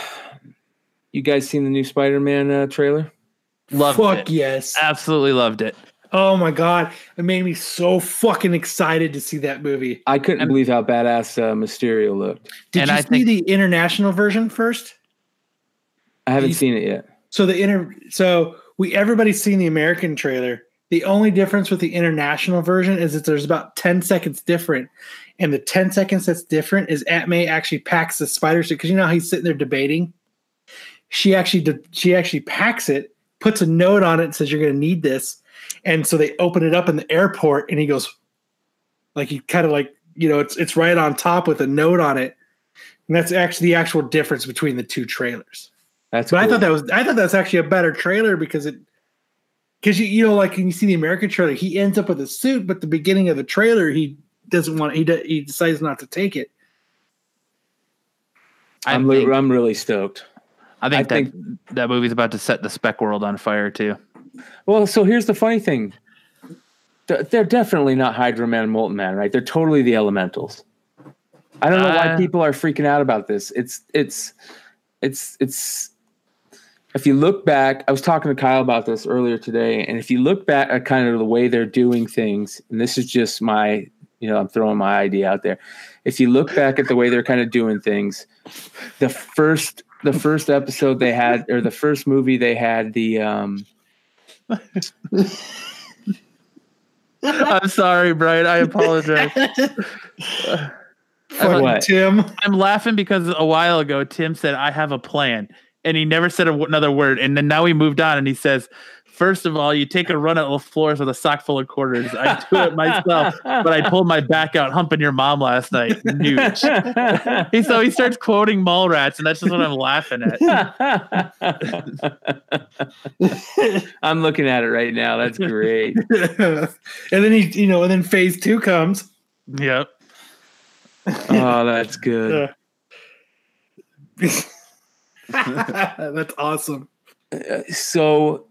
you guys seen the new Spider-Man uh, trailer? Loved fuck it. yes Absolutely loved it. Oh my god, it made me so fucking excited to see that movie. I couldn't And- believe how badass uh, Mysterio looked. Did And you I see think- the international version first? I haven't You- seen it yet. So the inter so we everybody's seen the American trailer. The only difference with the international version is that there's about 10 seconds different. And the 10 seconds that's different is May actually packs the spider suit because you know how he's sitting there debating. She actually de- she actually packs it, puts a note on it, and says you're going to need this. And so they open it up in the airport, and he goes, like he kind of like you know it's it's right on top with a note on it, and that's actually the actual difference between the two trailers. That's But I thought that was I thought that's actually a better trailer because it because you you know like when you see the American trailer, he ends up with a suit, but the beginning of the trailer he doesn't want he de- he decides not to take it. I I'm, think, li- I'm really stoked. I think I that that movie's about to set the spec world on fire too. Well, so here's the funny thing. They're definitely not Hydro Man and Molten Man, right? They're totally the elementals. I don't know why Uh, people are freaking out about this. It's it's it's it's if you look back, I was talking to Kyle about this earlier today, and if you look back at kind of the way they're doing things, and this is just my, you know, I'm throwing my idea out there. If you look back at the way they're kind of doing things, the first the first episode they had or the first movie they had the um I'm sorry, Brian. I apologize. Fucking What? Tim. I'm laughing because a while ago Tim said I have a plan, and he never said a w- another word. And then now he moved on, and he says, first of all, you take a run at the floors with a sock full of quarters. I do it myself, but I pulled my back out humping your mom last night. Nooch. He so he starts quoting Mallrats, and that's just what I'm laughing at. I'm looking at it right now. That's great. and then he you know and then phase two comes. Yep. Oh, that's good. that's awesome. So,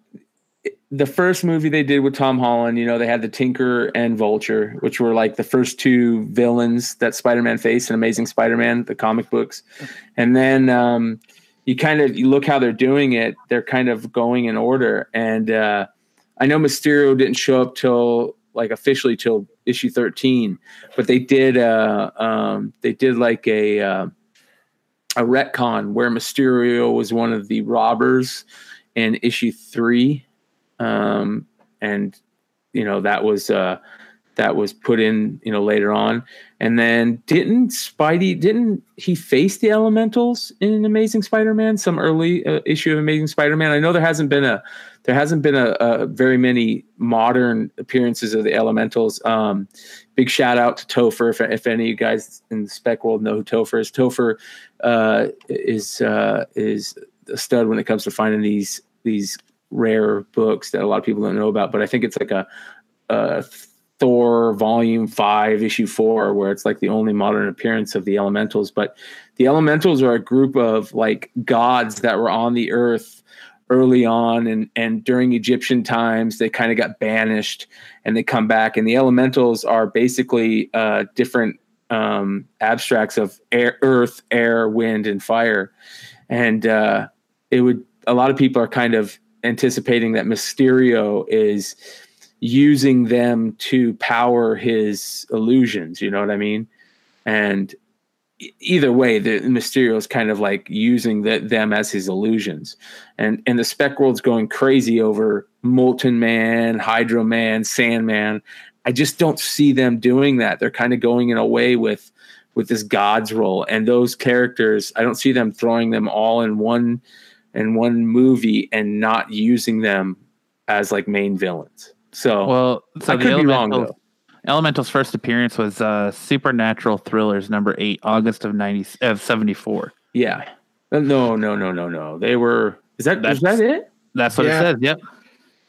the first movie they did with Tom Holland, you know, they had the Tinker and Vulture, which were like the first two villains that Spider-Man faced in Amazing Spider-Man, the comic books, and then um, you kind of you look how they're doing it. They're kind of going in order, and uh, I know Mysterio didn't show up till like officially till issue 13 but they did uh um they did like a uh, a retcon where Mysterio was one of the robbers in issue 3 um and you know that was uh that was put in, you know, later on. And then didn't Spidey didn't he face the elementals in Amazing Spider-Man? Some early uh, issue of Amazing Spider-Man. I know there hasn't been a there hasn't been a, a very many modern appearances of the elementals. Um, big shout out to Topher. If, if any of you guys in the spec world know who Topher is, Topher uh, is uh, is a stud when it comes to finding these these rare books that a lot of people don't know about. But I think it's like a, a Thor Volume Five, Issue Four, where it's like the only modern appearance of the Elementals. But the Elementals are a group of like gods that were on the earth early on, and and during Egyptian times, they kind of got banished, and they come back. And the Elementals are basically uh, different um, abstracts of air, earth, air, wind, and fire. And uh, it would a lot of people are kind of anticipating that Mysterio is using them to power his illusions. You know what I mean? And either way, the Mysterio is kind of like using the, them as his illusions, and and the Spec World's going crazy over Molten Man, Hydro Man, Sandman. I just don't see them doing that. They're kind of going in a way with with this God's role, and those characters. I don't see them throwing them all in one in one movie and not using them as like main villains. So Well, so I the could be wrong Elementals, though. Elemental's first appearance was uh, Supernatural Thrillers number eight, August of ninety of seventy four. Yeah. Uh, No, no, no, no, no. They were. Is that is That's- that it? That's what Yeah. it says. Yep.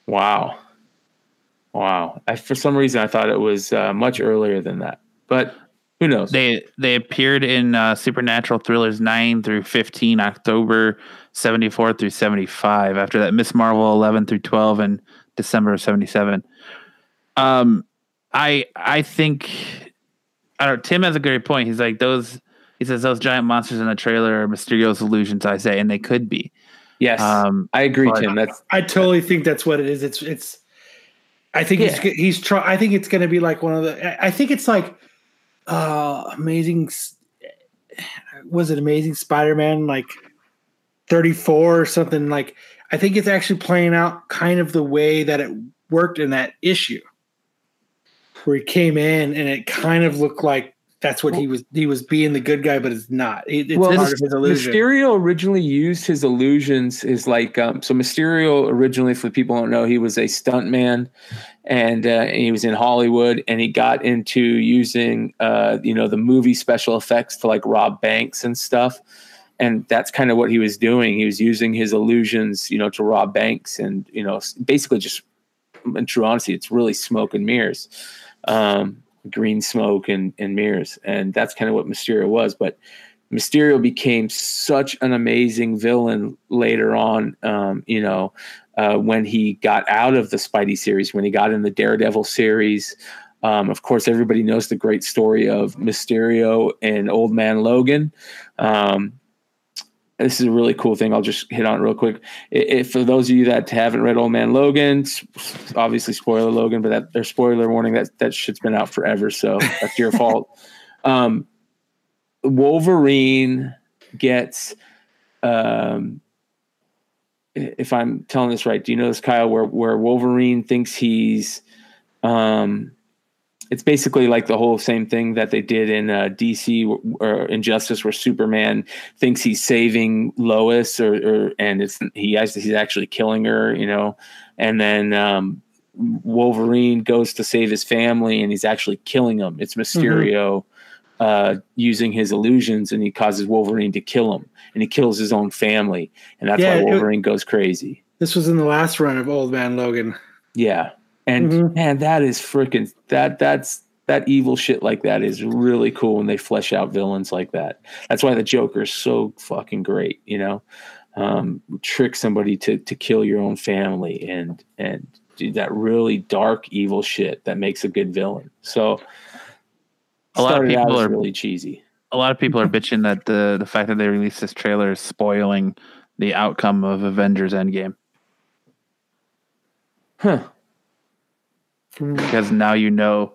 Wow. Wow. I, for some reason, I thought it was uh, much earlier than that, but who knows? They they appeared in uh, Supernatural Thrillers nine through fifteen, October seventy four through seventy five. After that, Miss Marvel eleven through twelve, and December of seventy seven. Um, I I think I don't. Tim has a great point. He's like those. He says those giant monsters in the trailer are Mysterio's illusions. I say, and they could be. yes, Um, I agree, Tim. That's I totally think that's what it is. It's it's. I think Yeah. he's he's try. I think it's going to be like one of the. I- I think it's like, uh, amazing. Was it Amazing Spider-Man like thirty four or something like? I think it's actually playing out kind of the way that it worked in that issue, where he came in and it kind of looked like that's what he was. He was being the good guy, but it's not. It, it's Well, part of his illusion. Mysterio originally used his illusions is like um, so. Mysterio originally, for people who don't know, he was a stuntman, and, uh, and he was in Hollywood, and he got into using uh, you know the movie special effects to like rob banks and stuff, and that's kind of what he was doing. He was using his illusions, you know, to rob banks, and you know, basically just in true honesty, it's really smoke and mirrors. Um, green smoke and, and mirrors and that's kind of what mysterio was but Mysterio became such an amazing villain later on. Um, you know, uh, when he got out of the Spidey series, when he got in the Daredevil series. Um, of course, everybody knows the great story of Mysterio and Old Man Logan. Um, this is a really cool thing. I'll just hit on it real quick. If for those of you that haven't read Old Man Logan, obviously spoiler Logan, but that their spoiler warning that that shit's been out forever, so that's your fault. Um, Wolverine gets, um, if I'm telling this right, do you know this, Kyle? Where where Wolverine thinks he's, um, it's basically like the whole same thing that they did in uh, DC or Injustice, where Superman thinks he's saving Lois, or, or and it's he has he's actually killing her, you know, and then um, Wolverine goes to save his family, and he's actually killing them. It's Mysterio uh, using his illusions, and he causes Wolverine to kill him, and he kills his own family, and that's Yeah, why it- Wolverine goes crazy. This was in the last run of Old Man Logan. Yeah. And Mhm. man, that is freaking that that's that evil shit like that is really cool when they flesh out villains like that. That's why the Joker is so fucking great, you know. Um, trick somebody to to kill your own family and and do that really dark evil shit that makes a good villain. So A lot of people are- really cheesy. a lot of people are bitching that the the fact that they released this trailer is spoiling the outcome of Avengers Endgame Huh. Because now you know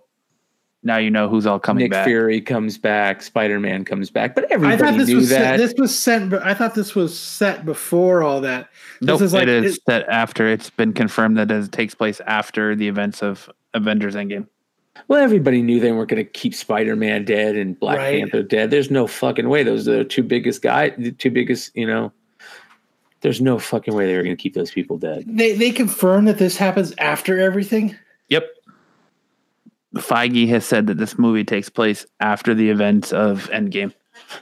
now you know who's all coming back. Nick back. Fury comes back, Spider Man comes back, but I everybody thought this knew was that. set, this was set. I thought this was set before all that. Nope, is like- it is it- that after it's been confirmed that it takes place after the events of Avengers Endgame. Well, everybody knew they weren't going to keep Spider Man dead and Black Right. Panther dead. There's no fucking way. Those are the two biggest guys, the two biggest, you know. There's no fucking way they were going to keep those people dead. They they confirm that this happens after everything. Yep. Feige has said that this movie takes place after the events of Endgame.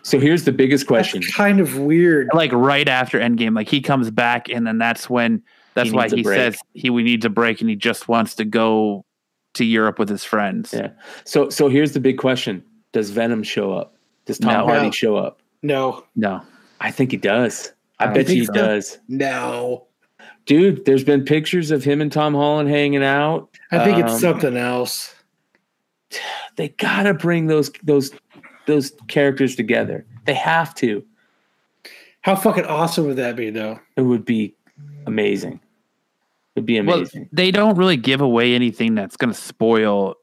So here's the biggest question. That's kind of weird. Like right after Endgame, like he comes back, and then that's when that's He why he break. says he we need to break, and he just wants to go to Europe with his friends. Yeah. So so here's the big question: Does Venom show up? Does Tom No. Hardy show up? No, No, I think he does. I, I bet you he so. does, no. dude. There's been pictures of him and Tom Holland hanging out. I think it's Um, something else. They gotta bring those those those characters together. They have to. How fucking awesome would that be, though? It would be amazing. It'd be amazing. well, amazing. they don't really give away anything that's going to spoil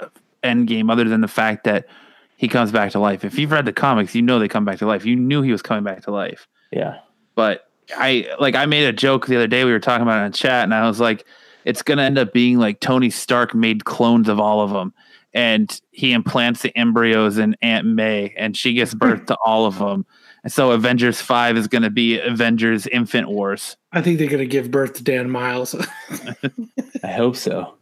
uh, Endgame, other than the fact that he comes back to life. If you've read the comics, you know they come back to life. You knew he was coming back to life. yeah. but I like I made a joke the other day. We were talking about it in chat, and I was like, "It's gonna end up being like Tony Stark made clones of all of them, and he implants the embryos in Aunt May, and she gives birth to all of them. And so Avengers Five is gonna be Avengers Infant Wars. I think they're going to give birth to Dan Miles. I hope so.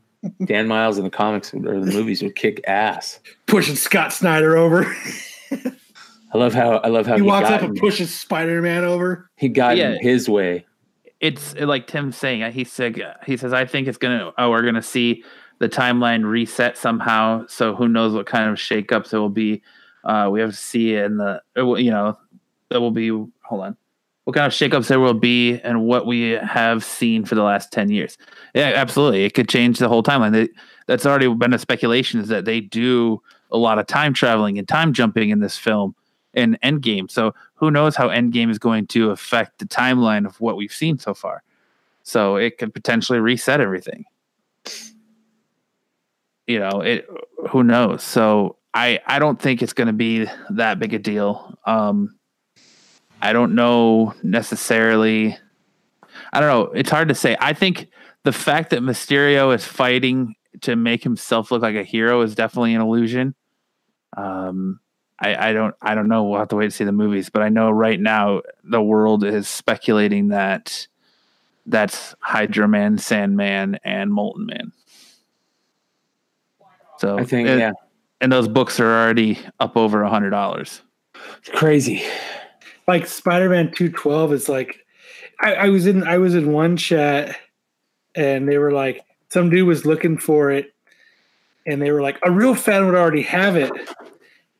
Dan Miles in the comics or the movies would kick ass. Pushing Scott Snyder over. I love how I love how he he, walks up and pushes Spider Man over. he got Yeah. in his way. It's like Tim's saying. He said he says I think it's gonna. Oh, we're gonna see the timeline reset somehow. So who knows what kind of shakeups it will be. Uh, we have to see in the you know there will be hold on what kind of shakeups there will be and what we have seen for the last 10 years yeah absolutely it could change the whole timeline they, that's already been a speculation is that they do a lot of time traveling and time jumping in this film in endgame so who knows how endgame is going to affect the timeline of what we've seen so far. So it could potentially reset everything. You know it who knows? So i i don't think it's going to be that big a deal. Um i don't know necessarily i don't know it's hard to say. I think the fact that mysterio is fighting to make himself look like a hero is definitely an illusion. Um I, I don't I don't know. We'll have to wait to see the movies, but I know right now the world is speculating that that's Hydro Man, Sandman, and Molten Man. So I think and, yeah, and those books are already up over a hundred dollars. it's crazy. Like Spider Man two twelve is like I, I was in I was in one chat and they were like some dude was looking for it and they were like a real fan would already have it.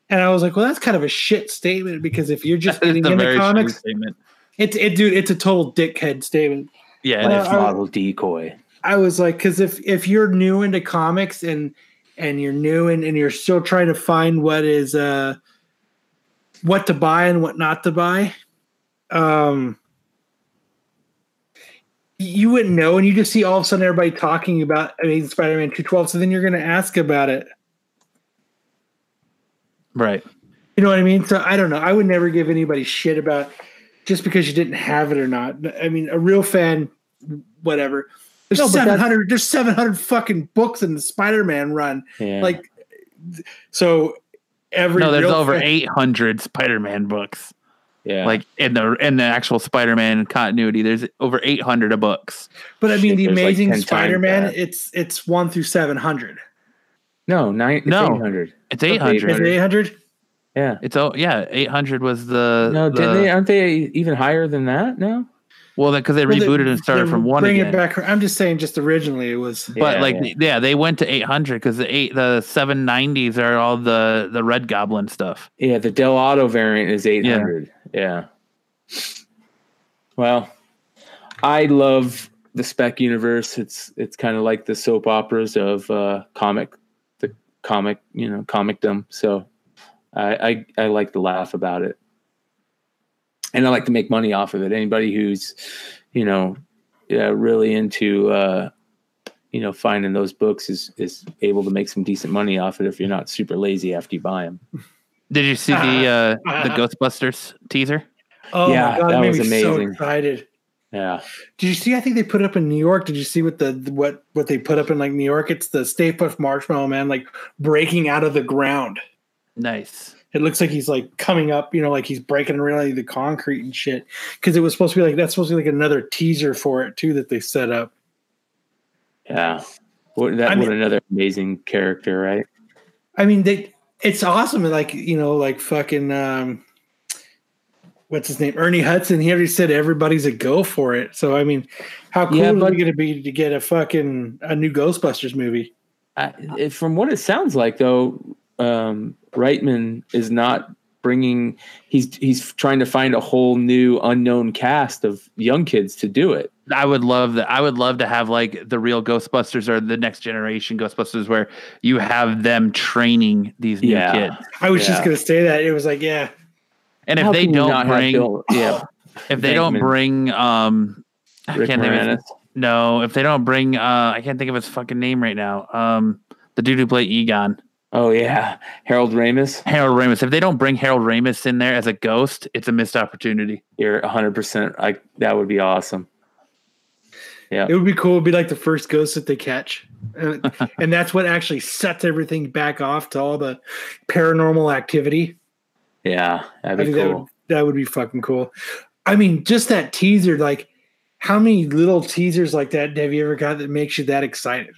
And I was like, well, that's kind of a shit statement because if you're just getting It's into comics, statement. it's it, dude, it's a total dickhead statement. Yeah, it Well, is. I- Model decoy. I was like, because if if you're new into comics and and you're new and, and you're still trying to find what is uh what to buy and what not to buy, um you wouldn't know and you just see all of a sudden everybody talking about Amazing Spider-Man 212, so then you're gonna ask about it. Right. You know what I mean? So I don't know. I would never give anybody shit about just because you didn't have it or not. I mean, a real fan, whatever. There's No, 700. There's 700 fucking books in the Spider-Man run. Yeah. Like, so every No, there's over fan- eight hundred Spider-Man books. yeah. Like in the in the actual Spider-Man continuity, there's over eight hundred of books. But I mean, Shit, the there's like Amazing Spider-Man, it's it's one through 700. No, nine. It's No. 800. It's eight hundred. Is it 800? Yeah. It's oh yeah, eight hundred was the No, the, did they? Aren't they even higher than that? No. well because they Well, they- rebooted and started from one Bring again. it back. I'm just saying, just originally it was. But Yeah, like yeah. yeah. they went to eight hundred because the eight the seven nineties are all the the Red Goblin stuff. Yeah, the Dell'Otto variant is 800. Yeah. Well, I love the spec universe. It's it's kind of like the soap operas of uh, comic, the comic, you know, comicdom. So I, I I like to laugh about it, and I like to make money off of it. Anybody who's, you know, yeah, really into. Uh, you know, finding those books is is able to make some decent money off it if you're not super lazy after you buy them. Did you see the uh the Ghostbusters teaser? Oh Yeah, my god, that it made was me so amazing. excited. Yeah. Did you see? I think they put it up in New York. Did you see what the what what they put up in like New York? It's the Stay Puft Marshmallow Man like breaking out of the ground. Nice. It looks like he's like coming up, you know, like he's breaking really the concrete and shit. Because it was supposed to be like that's supposed to be like another teaser for it too that they set up. Yeah. What that I mean- what another amazing character, right? I mean, they it's awesome. Like you know, like fucking um, what's his name, Ernie Hudson. He already said everybody's a go for it. So I mean, how cool Yeah, is but- it going to be to get a fucking a new Ghostbusters movie? I, from what it sounds like, though, um, Reitman is not bringing. He's he's trying to find a whole new unknown cast of young kids to do it. I would love that. I would love to have like the real Ghostbusters or the next generation Ghostbusters where you have them training these new Yeah. kids. I was Yeah. just going to say that. It was like, yeah, And if they don't bring Bill- yeah, if they don't bring um I can't think of his, no, if they don't bring uh I can't think of his fucking name right now. Um the dude who played Egon. Oh yeah, Harold Ramis. Harold Ramis. If they don't bring Harold Ramis in there as a ghost, it's a missed opportunity. You're 100. percent I that would be awesome. Yeah, it would be cool. It'd be like the first ghost that they catch, and, and that's what actually sets everything back off to all the paranormal activity. Yeah, that'd be think that cool. would that would be fucking cool. I mean, just that teaser, like how many little teasers like that have you ever got that makes you that excited?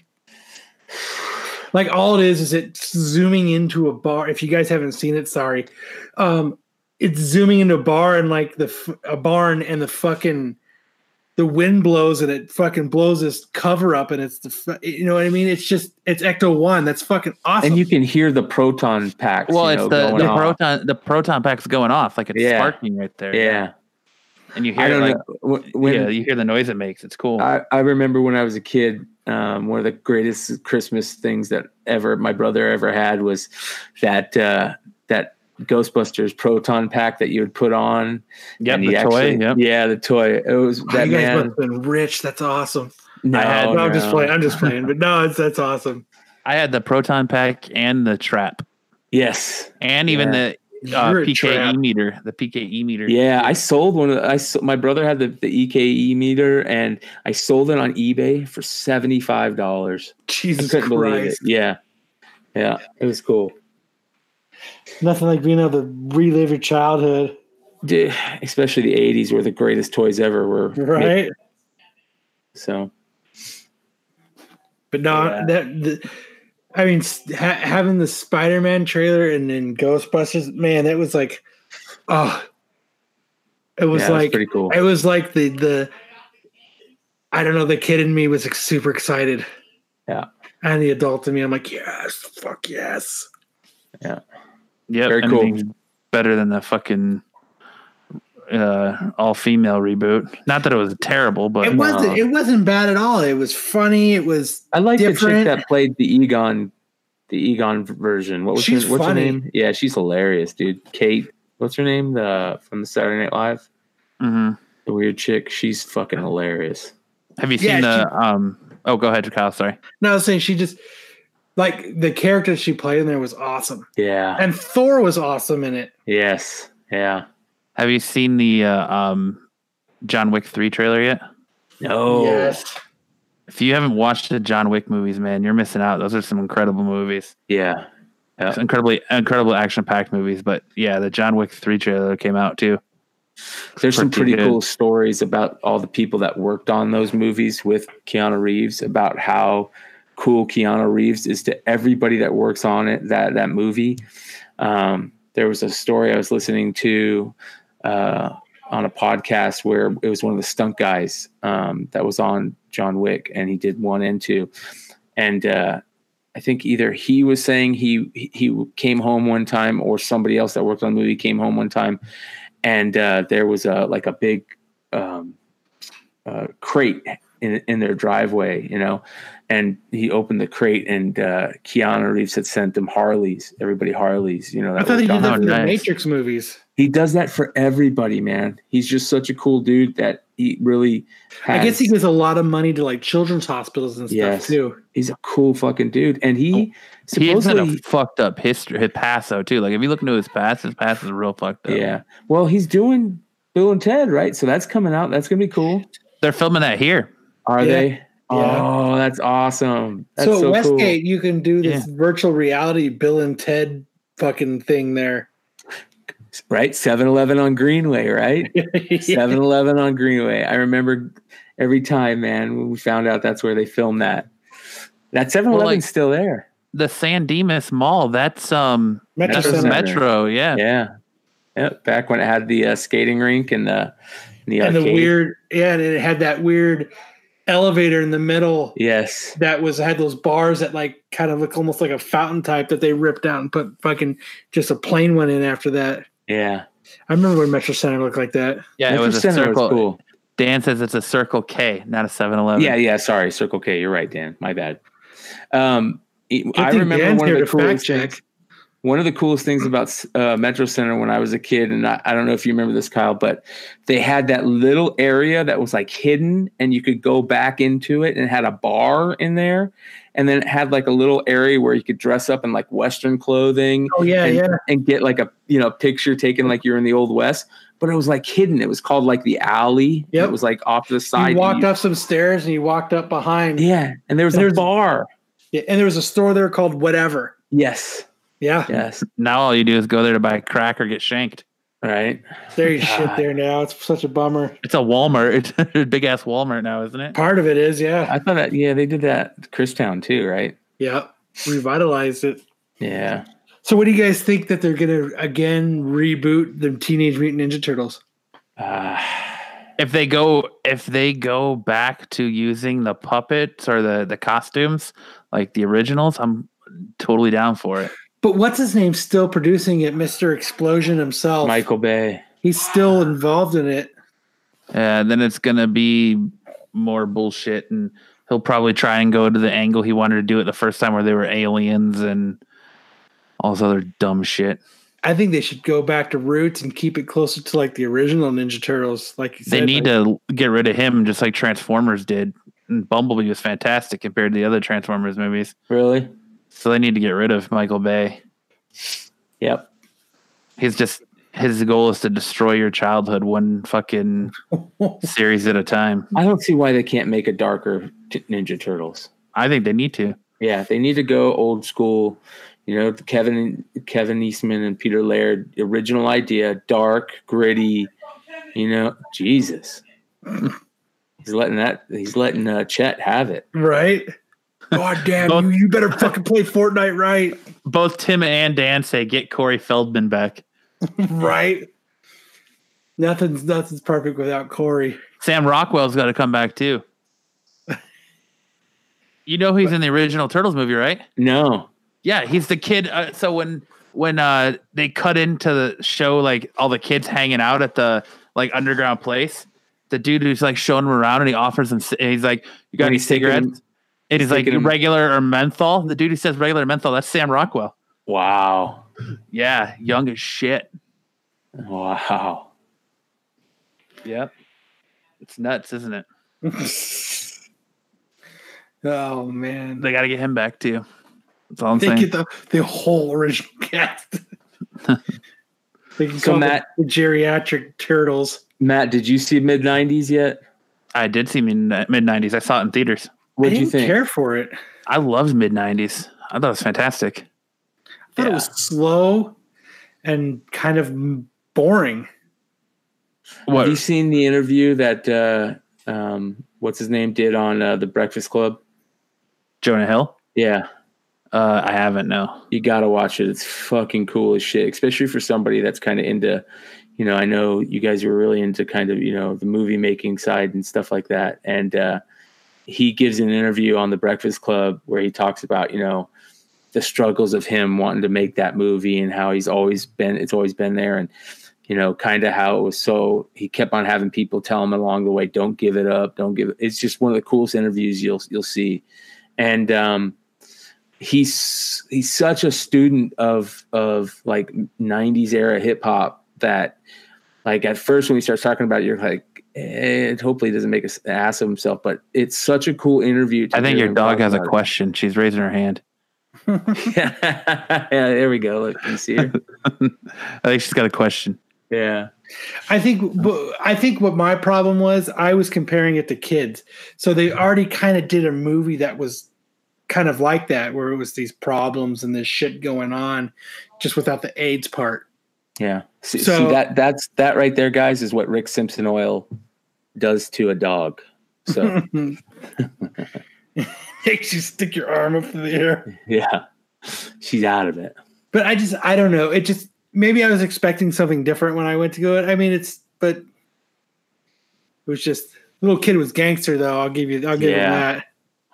Like all it is is it's zooming into a bar. If you guys haven't seen it, sorry. Um, it's zooming into a bar and like the a barn and the fucking the wind blows and it fucking blows this cover up and it's the you know what I mean? It's just it's Ecto One. That's fucking awesome. and you can hear the proton packs. Well, you it's know, the, going the off. proton the proton pack's going off like it's Yeah. sparking right there. Yeah, And you hear like, know when yeah, you hear the noise it makes. It's cool. I, I remember when I was a kid, um, one of the greatest Christmas things that ever my brother ever had was that uh, that Ghostbusters proton pack that you would put on. yep, and the you toy. Yep. Yeah, the toy. It was Oh, you guys man. must have been rich. That's awesome. No, I had- No, I'm just playing. I'm just playing. But no, it's that's awesome. I had the proton pack and the trap. Yes. And even the uh, PKE trap. meter. The PKE meter. Yeah, I sold one. Of the, I s- my brother had the, the PKE meter, and I sold it on eBay for seventy five dollars. I Jesus couldn't believe it. Christ. Yeah, yeah, it was cool. Nothing like being able to relive your childhood, Dude, especially the '80s were the greatest toys ever. Were made. right? So But no, Yeah. that the, I mean, ha- having the Spider-Man trailer and then Ghostbusters, man, that was like, oh, it was yeah, it was like pretty cool. it was like the the I don't know, the kid in me was like, super excited. Yeah. And the adult in me, I'm like, yes, fuck yes. Yep. Very cool. anything's Better than the fucking uh, all female reboot. Not that it was terrible, but It wasn't it wasn't bad at all. It was funny. It was I like the chick that played the Egon, the Egon version. What was She's her, what's funny. her name? Yeah, she's hilarious, dude. Kate, what's her name? The from the Saturday Night Live, Mhm. the weird chick. She's fucking hilarious. have you Yeah, seen the? um Oh, go ahead, Kyle. Sorry. no I was saying she just like the character she played in there was awesome. Yeah. And Thor was awesome in it. Yes. Yeah. Have you seen the uh, um John Wick three trailer yet? No. Yes. If you haven't watched the John Wick movies, man, you're missing out. Those are some incredible movies. Yeah. Yeah. It's incredibly incredible action packed movies. But yeah, the John Wick three trailer came out too. There's some Pretty pretty good. cool stories about all the people that worked on those movies with Keanu Reeves about how cool Keanu Reeves is to everybody that works on it that that movie. Um, there was a story I was listening to uh, on a podcast where it was one of the stunt guys um, that was on John Wick, and he did one and two, and uh, I think either he was saying he he came home one time, or somebody else that worked on the movie came home one time, and uh, there was a like a big um, uh, crate in in their driveway, you know, and he opened the crate, and uh, Keanu Reeves had sent them Harleys, everybody Harleys, you know. I thought he did that Oh, for the. Matrix movies. he does that for everybody, man. He's just such a cool dude that he really. Has, I guess he gives a lot of money to like children's hospitals and stuff Yes. too. he's a cool fucking dude, and he He has had a fucked up history, his past though too. Like if you look into his past, his past is real fucked up. yeah. Well, he's doing Bill and Ted, right? So that's coming out. That's gonna be cool. They're filming that here. Are Yeah. they? Oh, that's awesome. That's so, so, at cool. Westgate, you can do this virtual reality Bill and Ted fucking thing there. right? 7-Eleven on Greenway, right? 7-Eleven on Greenway. I remember every time, man, when we found out that's where they filmed that. That 7-Eleven's Well, like- still there. The San Dimas Mall. That's um Metro Metro Center. Center. Metro. Yeah. Yeah. Yep. Back when it had the uh, skating rink and the the and the weird, yeah, and it had that weird elevator in the middle Yes. that was had those bars that like kind of look almost like a fountain type that they ripped out and put fucking just a plain one in after that. Yeah. I remember when Metro Center looked like that. Yeah. Metro it was a Center circle. cool. Dan says it's a Circle K, not a 7-Eleven. Yeah, yeah. Sorry, Circle K. You're right, Dan. My bad. Um, I Good remember Dan's one of the to fact coolest check. things. One of the coolest things about uh, Metro Center when I was a kid, and I, I don't know if you remember this, Kyle, but they had that little area that was like hidden, and you could go back into it, and it had a bar in there, and then it had like a little area where you could dress up in like Western clothing Oh yeah, and, yeah. and get like a you know picture taken like you're in the old west but it was like hidden it was called like the alley Yep. it was like off to the side You walked You- up some stairs and you walked up behind. yeah and there was And a bar Yeah, and there was a store there called whatever. yes Yeah, yes Now all you do is go there to buy crack or get shanked. right there you shit there now. It's such a bummer. It's a Walmart. It's a big ass Walmart now, isn't it? Part of it is, yeah, i thought that yeah they did that at christown too right yeah, revitalized it. yeah So, what do you guys think that they're gonna again reboot the Teenage Mutant Ninja Turtles? uh, If they go if they go back to using the puppets or the the costumes like the originals, I'm totally down for it. But what's his name still producing it? Mister Explosion himself. michael bay He's still involved in it. And then it's gonna be more bullshit and he'll probably try and go to the angle he wanted to do it the first time where they were aliens and all this other dumb shit. I think they should go back to roots and keep it closer to like the original Ninja Turtles. Like you They said, need like- to get rid of him just like Transformers did. And Bumblebee was fantastic compared to the other Transformers movies. really So they need to get rid of Michael Bay. yep He's just his goal is to destroy your childhood one fucking series at a time. i don't see why they can't make a darker t- ninja turtles I think they need to. Yeah, they need to go old school. You know, Kevin Kevin Eastman and Peter Laird, original idea, dark, gritty. You know, Jesus, he's letting that he's letting uh, Chet have it. right. God damn Both- you! You better fucking play Fortnite right, Both Tim and Dan say get Corey Feldman back. right. Nothing's nothing's perfect without Corey. Sam Rockwell's got to come back too. You know he's in the original Turtles movie, right? No, Yeah, he's the kid. Uh, so when when uh they cut into the show, like all the kids hanging out at the like underground place, the dude who's like showing them around and he offers them. ci- He's like, "You got When any he's taking cigarettes?" them- It is like taking them- regular or menthol. The dude who says regular menthol, that's Sam Rockwell. wow, Yeah, young as shit. wow. Yep. It's nuts, isn't it? oh man, They got to get him back too. That's all I'm they saying. get the the whole original cast. they can So call Matt- the geriatric turtles. Matt, did you see mid '90s yet? I did see mid '90s. I saw it in theaters. What I did you didn't think? care for it. I loved mid '90s. I thought it was fantastic. I thought it was slow and kind of boring. What? Have you seen the interview that uh, um, what's his name did on uh, the Breakfast Club? Jonah Hill? Yeah, Uh, I haven't. No. you got to watch it. It's fucking cool as shit, especially for somebody that's kind of into, you know, I know you guys were really into kind of, you know, the movie making side and stuff like that. And uh, he gives an interview on the Breakfast Club where he talks about, you know, the struggles of him wanting to make that movie and how he's always been, it's always been there. And, you know, kind of how it was so he kept on having people tell him along the way, don't give it up, don't give it. It's just one of the coolest interviews you'll, you'll see. And, um, he's he's such a student of of like 90s era hip hop that like at first when he starts talking about it, you're like eh, hopefully he doesn't make an ass of himself but it's such a cool interview to I think your dog has a about it. question. She's raising her hand. yeah there we go look you see her I think she's got a question. yeah I think I think what my problem was I was comparing it to kids. So they already kind of did a movie that was kind of like that where it was these problems and this shit going on just without the AIDS part. Yeah. See, So- see that that's that right there, guys, is what Rick Simpson oil does to a dog. So Makes you stick your arm up in the air. yeah, she's out of it. But I just I don't know. It just maybe I was expecting something different when I went to go it. I mean it's but it was just little kid was gangster though. I'll give you I'll give him Yeah. that.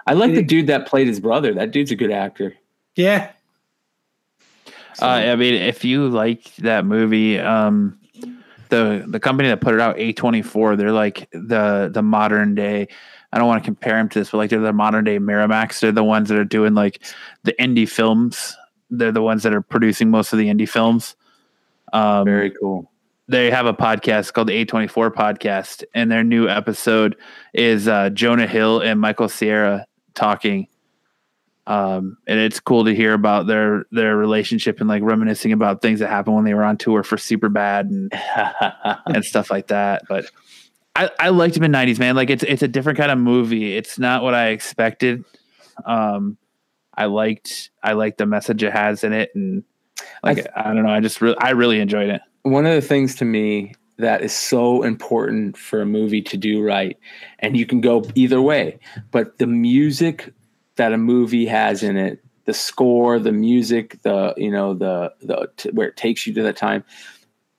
I like the dude that played his brother. That dude's a good actor. Yeah. Uh, I mean, if you like that movie, um, the the company that put it out, A twenty four, they're like the the modern day. I don't want to compare them to this, but like they're the modern day Miramax. They're the ones that are doing like the indie films. They're the ones that are producing most of the indie films. Um, Very cool. they have a podcast called the A24 podcast, and their new episode is uh, Jonah Hill and Michael Cera talking. Um, and it's cool to hear about their their relationship and like reminiscing about things that happened when they were on tour for Super Bad and and stuff like that. But I, I liked mid nineties, man. Like it's it's a different kind of movie. It's not what I expected. Um, I liked I liked the message it has in it, and like I, don't know, I just really I really enjoyed it. One of the things to me that is so important for a movie to do right, and you can go either way, but the music that a movie has in it, the score, the music, the you know the the t- where it takes you to that time,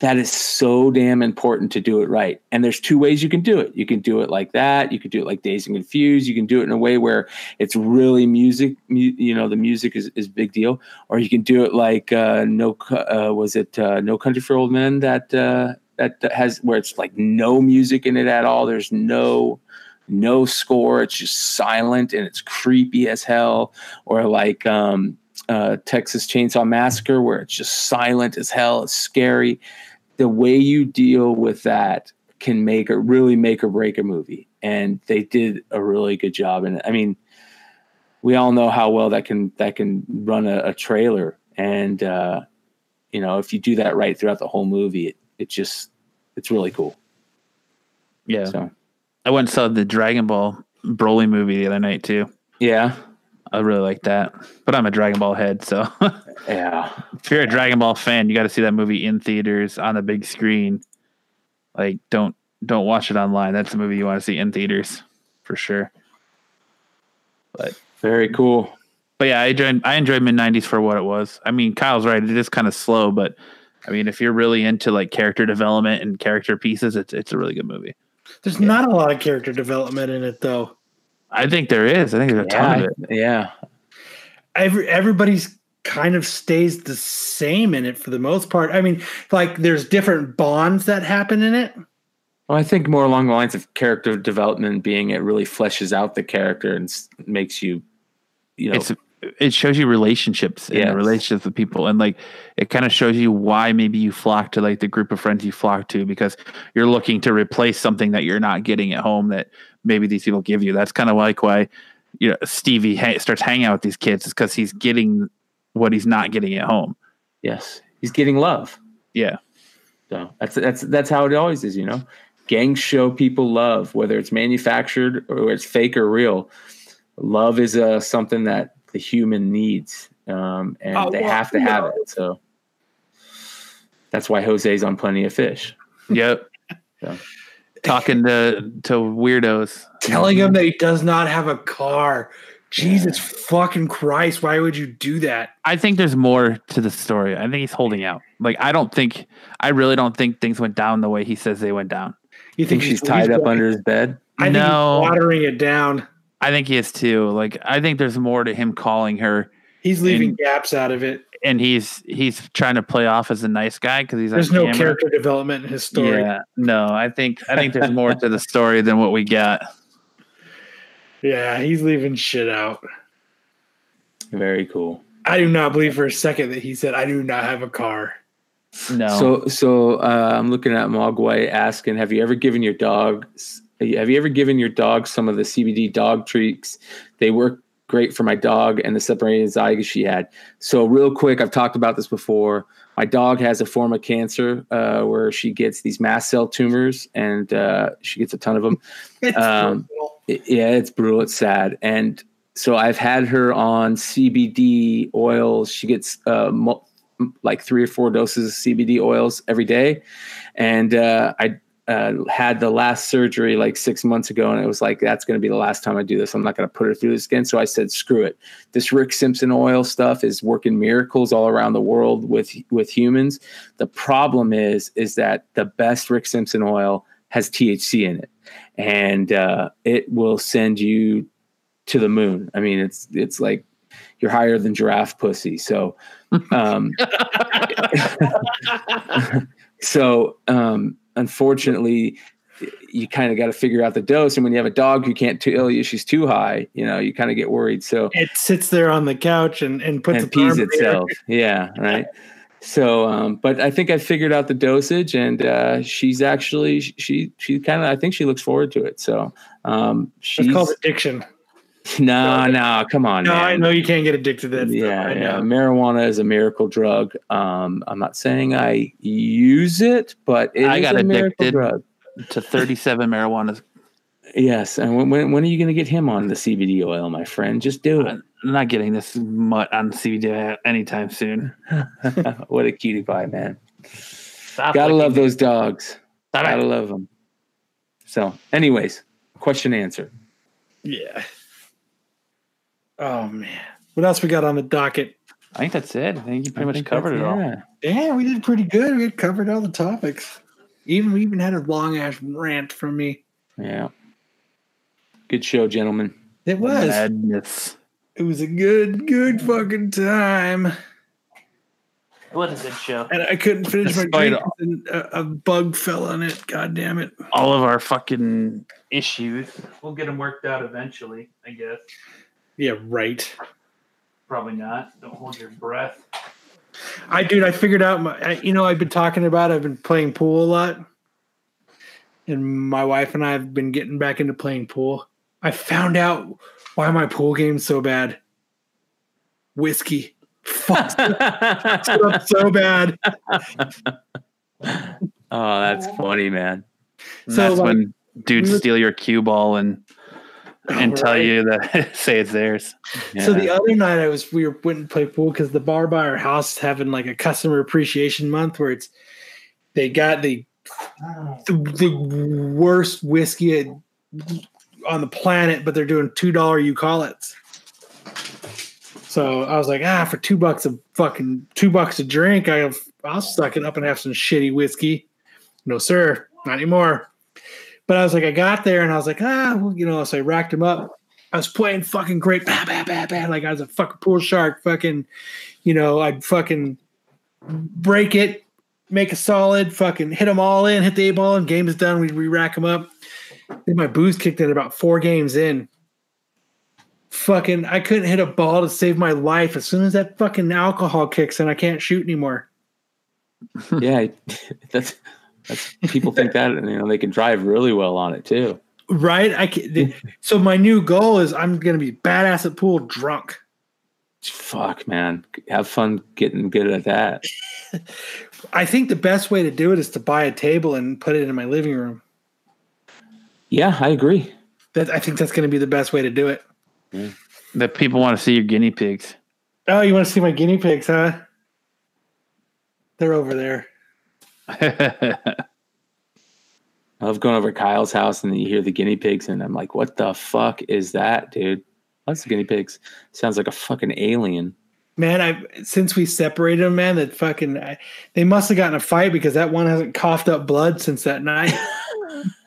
that is so damn important to do it right. And there's two ways you can do it. You can do it like that. You can do it like Dazed and Confused. You can do it in a way where it's really music. Mu- you know, the music is is big deal. Or you can do it like uh, no, uh, was it uh, No Country for Old Men that uh, that that has where it's like no music in it at all. There's no no score. It's just silent and it's creepy as hell. Or like um, uh, Texas Chainsaw Massacre, where it's just silent as hell. It's scary. The way you deal with that can make it really make or break a movie, and they did a really good job. And I mean, we all know how well that can that can run a, a trailer, and uh, you know if you do that right throughout the whole movie, it, it just it's really cool. Yeah. So I went and saw the Dragon Ball Broly movie the other night too. yeah, I really like that. But I'm a Dragon Ball head, so yeah. if you're a Dragon Ball fan, you got to see that movie in theaters on the big screen. Like, don't don't watch it online. That's the movie you want to see in theaters for sure. But Very cool. but yeah, I enjoyed I enjoyed mid '90s for what it was. I mean, Kyle's right; it is kind of slow, but I mean, if you're really into like character development and character pieces, it's it's a really good movie. There's not a lot of character development in it though. I think there is. I think there's a ton of it. yeah. Every everybody's kind of stays the same in it for the most part. I mean, like there's different bonds that happen in it. Well, I think more along the lines of character development being it really fleshes out the character and makes you, you know, it's it shows you relationships and Yes. relationships with people and like it kind of shows you why maybe you flock to like the group of friends you flock to because you're looking to replace something that you're not getting at home that maybe these people give you that's kind of like why you know stevie ha- starts hanging out with these kids is because he's getting what he's not getting at home yes, he's getting love. yeah So that's that's that's how it always is, you know. Gangs show people love, whether it's manufactured or it's fake or real. Love is uh, something that the human needs, um, and Oh, they well, have to have it. So that's why Jose's on Plenty of Fish. yep Yeah. talking to to weirdos Telling him that he does not have a car. Jesus fucking Christ, why would you do that? I think there's more to the story. I think he's holding out. Like I don't think I really don't think things went down the way he says they went down. You Think she's tied up under his bed? I think No. he's watering it down. I think he is too. Like I think there's more to him calling her He's leaving And- gaps out of it. and he's he's trying to play off as a nice guy because he's There's on no camera. character development in his story. Yeah, no, I think I think there's more to the story than what we got. Yeah, he's leaving shit out. Very cool. I do not believe for a second that he said, I do not have a car. No, So, so uh, I'm looking at Mogwai asking, have you ever given your dog, have you ever given your dog some of the CBD dog treats? They work great for my dog and the separated anxiety she had. So, real quick, I've talked about this before. my dog has a form of cancer uh, where she gets these mast cell tumors, and uh, she gets a ton of them. It's Um. It- yeah, it's brutal. It's sad. And so I've had her on CBD oils. She gets uh, mo- like three or four doses of CBD oils every day. And uh, I uh, had the last surgery like six months ago, and it was like, that's going to be the last time I do this. I'm not going to put her through this again. So I said, screw it. This Rick Simpson oil stuff is working miracles all around the world with with humans. The problem is, is that the best Rick Simpson oil has THC in it and uh, it will send you to the moon. I mean, it's it's like you're higher than giraffe pussy. So, um, so um, unfortunately, you kind of got to figure out the dose. And when you have a dog who can't tell you she's too high, you know, you kind of get worried. So It sits there on the couch and, and puts and pees arm in there. itself. Yeah, right. So, um, but I think I figured out the dosage, and uh, she's actually she she kind of I think she looks forward to it. So, um, she's It's called addiction. no, no, come on, No, man. I know you can't get addicted to that. Yeah, I yeah. Marijuana is a miracle drug. Um, I'm not saying I use it, but it I is got a addicted. drug. to 37 marijuana. Yes, and when, when when are you going to get him on the CBD oil, my friend? Just do it. I'm not getting this mutt on CBD anytime soon. what a cutie pie, man. Stop Gotta licking love me. those dogs. Stop Gotta it. love them. So, anyways, question answer. Yeah. Oh man. What else we got on the docket? I think that's it. I think you pretty I much covered it that's- all. yeah. Yeah, we did pretty good. We had covered all the topics. Even we even had a long ass rant from me. Yeah. Good show, gentlemen. It was. Madness. It was a good, good fucking time. What a good show. And I couldn't finish my Despite drink. And a, a bug fell on it. God damn it. All of our fucking issues. We'll get them worked out eventually, I guess. Yeah, right. Probably not. Don't hold your breath. I dude, I figured out my I, you know, I've been talking about I've been playing pool a lot. And my wife and I have been getting back into playing pool. I found out why my pool game's so bad. Whiskey. Fuck it up so bad. Oh, that's funny, man. And So, that's like, when dudes steal your cue ball and and tell you that say it's theirs. So the other night I was we were went and played pool because the bar by our house is having like a customer appreciation month where it's they got the the, the worst whiskey on the planet, but they're doing two dollar you call it. So I was like, ah, for two bucks a fucking two bucks a drink, I I'll suck it up and have some shitty whiskey. No, sir, not anymore. But I was like, I got there and I was like, ah, well, you know, so I racked them up. I was playing fucking great, bah, bah, bah, bah, like I was a fucking pool shark. Fucking, you know, I'd fucking break it, make a solid, fucking hit them all in, hit the A ball, and game is done. We re rack them up. Then my booze kicked in about four games in. Fucking, I couldn't hit a ball to save my life. As soon as that fucking alcohol kicks in, I can't shoot anymore. yeah, that's that's people think that you know they can drive really well on it too. Right? I can, so my new goal is I'm gonna be badass at pool drunk. Fuck, man, have fun getting good at that. I think the best way to do it is to buy a table and put it in my living room. Yeah, I agree. That I think that's going to be the best way to do it. That people want to see your guinea pigs. Oh, you want to see my guinea pigs, huh? They're over there. I love going over Kyle's house and then you hear the guinea pigs, and I'm like, what the fuck is that, dude? That's the guinea pigs. Sounds like a fucking alien. Man, I since we separated them, man, that fucking I, they must have gotten a fight because that one hasn't coughed up blood since that night.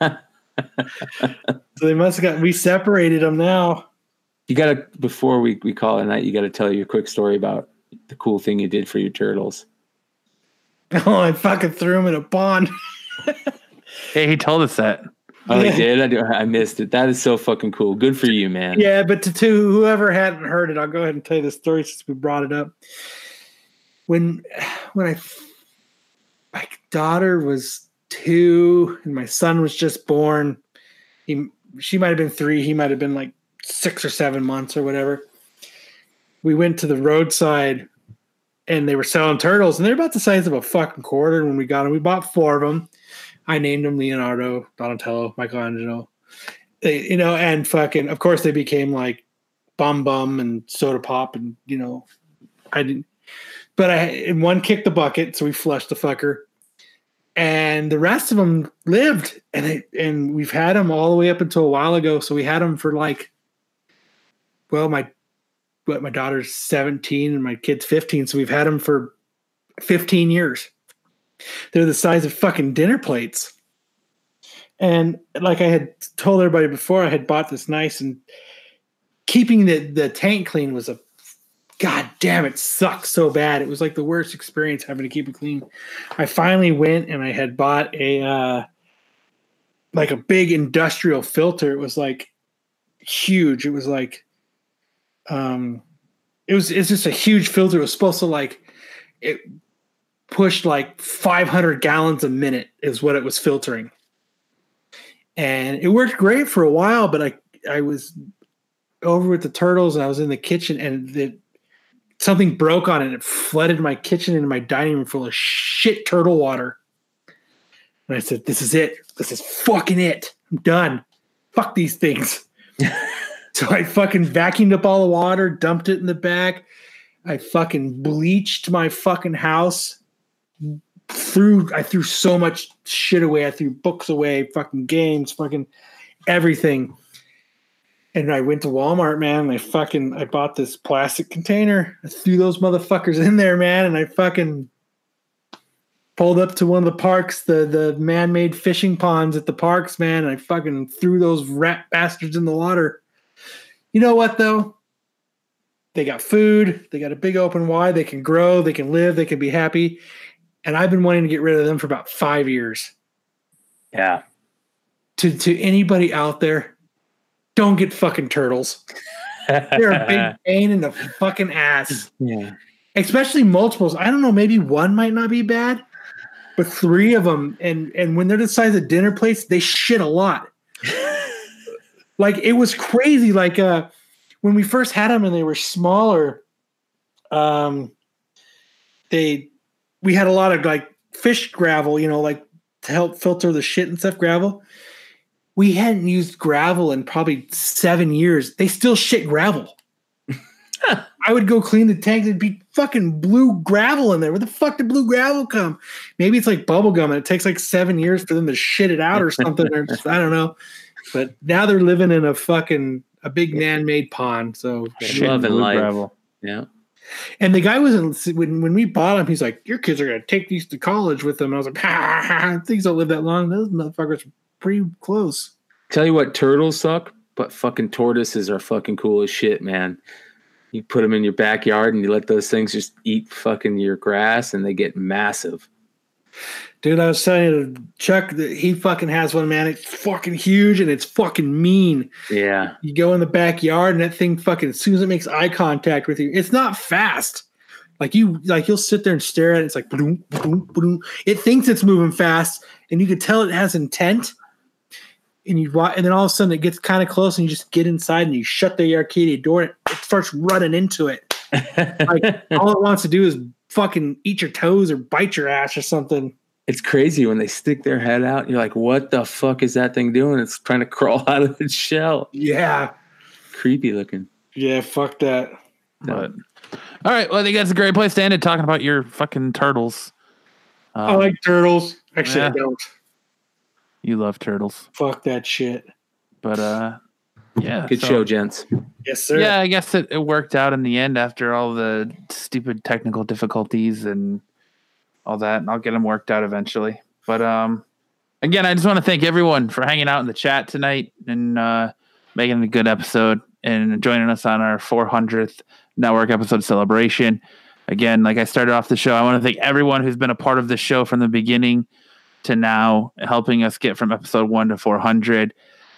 so they must have got we separated them now. You gotta before we, we call it a night, you gotta tell your quick story about the cool thing you did for your turtles. Oh, I fucking threw him in a pond. hey, he told us that. Oh, Yeah. you did? I, do, I missed it. That is so fucking cool. Good for you, man. Yeah, but to, to whoever hadn't heard it, I'll go ahead and tell you the story since we brought it up. When when I my daughter was two and my son was just born, he she might have been three, he might have been like six or seven months or whatever. We went to the roadside and they were selling turtles, and they're about the size of a fucking quarter. When we got them, we bought four of them. I named them Leonardo, Donatello, Michelangelo. They, you know, and fucking, of course, they became like Bum Bum and Soda Pop, and you know, I didn't. But I one kicked the bucket, so we flushed the fucker, and the rest of them lived, and it, and we've had them all the way up until a while ago. So we had them for like, well, my, but my daughter's seventeen and my kid's fifteen, so we've had them for fifteen years. They're the size of fucking dinner plates. And like I had told everybody before, I had bought this nice and keeping the, the tank clean was a god damn it sucks so bad. It was like the worst experience having to keep it clean. I finally went and I had bought a uh like a big industrial filter. It was like huge. It was like um it was it's just a huge filter. It was supposed to like it pushed like 500 gallons a minute is what it was filtering. And it worked great for a while but i i was over with the turtles and i was in the kitchen and the something broke on it it flooded my kitchen and my dining room full of shit turtle water. And i said this is it. This is fucking it. I'm done. Fuck these things so i fucking vacuumed up all the water dumped it in the back i fucking bleached my fucking house threw I threw so much shit away. I threw books away, fucking games, fucking everything. And I went to Walmart, man, and I fucking I bought this plastic container. I threw those motherfuckers in there, man, and I fucking pulled up to one of the parks, the the man-made fishing ponds at the parks, man, and I fucking threw those rat bastards in the water. You know what though? They got food, they got a big open wide, they can grow, they can live, they can be happy and I've been wanting to get rid of them for about five years. Yeah. To to anybody out there, don't get fucking turtles. They're a big pain in the fucking ass. yeah. Especially multiples. I don't know, maybe one might not be bad, but three of them, and and when they're the size of dinner plates, they shit a lot. like it was crazy. Like uh when we first had them and they were smaller, um they we had a lot of like fish gravel, you know, like to help filter the shit and stuff, gravel. We hadn't used gravel in probably seven years. They still shit gravel. I would go clean the tank There'd be fucking blue gravel in there. Where the fuck did blue gravel come? Maybe it's like bubble gum and it takes like seven years for them to shit it out or something. or just, I don't know. But now they're living in a fucking a big man-made pond. So and Love and life. gravel. Yeah. And the guy wasn't when when we bought him. He's like, "Your kids are gonna take these to college with them." And I was like, ha, ha, ha, "Things don't live that long. Those motherfuckers are pretty close." Tell you what, turtles suck, but fucking tortoises are fucking cool as shit, man. You put them in your backyard and you let those things just eat fucking your grass and they get massive. Dude, I was telling you, Chuck he fucking has one. Man, it's fucking huge and it's fucking mean. Yeah. You go in the backyard and that thing fucking as soon as it makes eye contact with you, it's not fast. Like you, like you'll sit there and stare at it. It's like boom, boom, boom. It thinks it's moving fast, and you could tell it has intent. And you watch, and then all of a sudden it gets kind of close, and you just get inside and you shut the arcade door, and it starts running into it. Like all it wants to do is fucking eat your toes or bite your ass or something. It's crazy when they stick their head out. You're like, what the fuck is that thing doing? It's trying to crawl out of its shell. Yeah, Creepy looking. yeah, fuck that. But all right, well, I think that's a great place to end it. Talking about your fucking turtles. I Um, like turtles. Actually, I don't. you love turtles, Fuck that shit. but uh, yeah, Good so- show, gents. Yes, sir. Yeah, I guess it, it worked out in the end after all the stupid technical difficulties and all that. And I'll get them worked out eventually. But um, again, I just want to thank everyone for hanging out in the chat tonight and uh, making a good episode and joining us on our 400th network episode celebration. Again, like I started off the show, I want to thank everyone who's been a part of the show from the beginning to now, helping us get from episode one to 400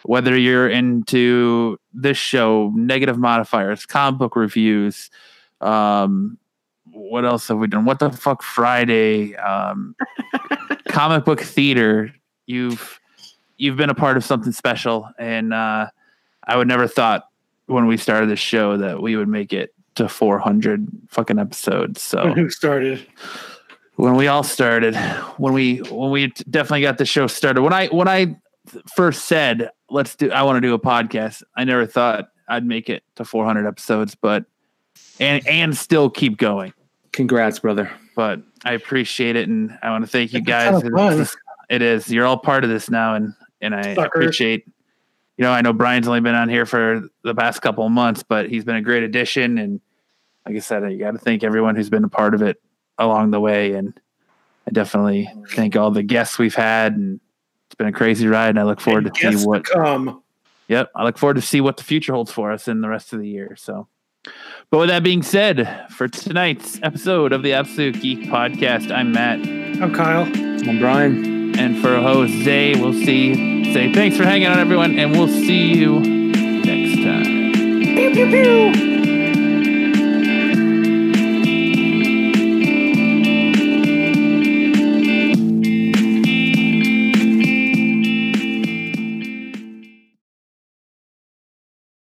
whether you're into this show, negative modifiers, comic book reviews, um, what else have we done? What the fuck Friday, um, comic book theater. You've you've been a part of something special, and uh, I would never thought when we started this show that we would make it to 400 fucking episodes. So Who started? when we all started, when we when we definitely got the show started. When I when I first said let's do, I want to do a podcast. I never thought I'd make it to 400 episodes, but and and still keep going. Congrats, brother. But I appreciate it, and I want to thank you It's guys. ton of fun. It's- It is. You're all part of this now, and and I Sucker. appreciate. You know, I know Brian's only been on here for the past couple of months, but he's been a great addition. And like I said, you got to thank everyone who's been a part of it along the way. And I definitely thank all the guests we've had. And it's been a crazy ride. And I look forward And to see what. come. Yep, I look forward to see what the future holds for us in the rest of the year. So, but with that being said, for tonight's episode of the Absolute Geek Podcast, I'm Matt. I'm Kyle. I'm Brian. And for Jose, we'll see. Say thanks for hanging out, everyone, and we'll see you next time. Pew pew pew.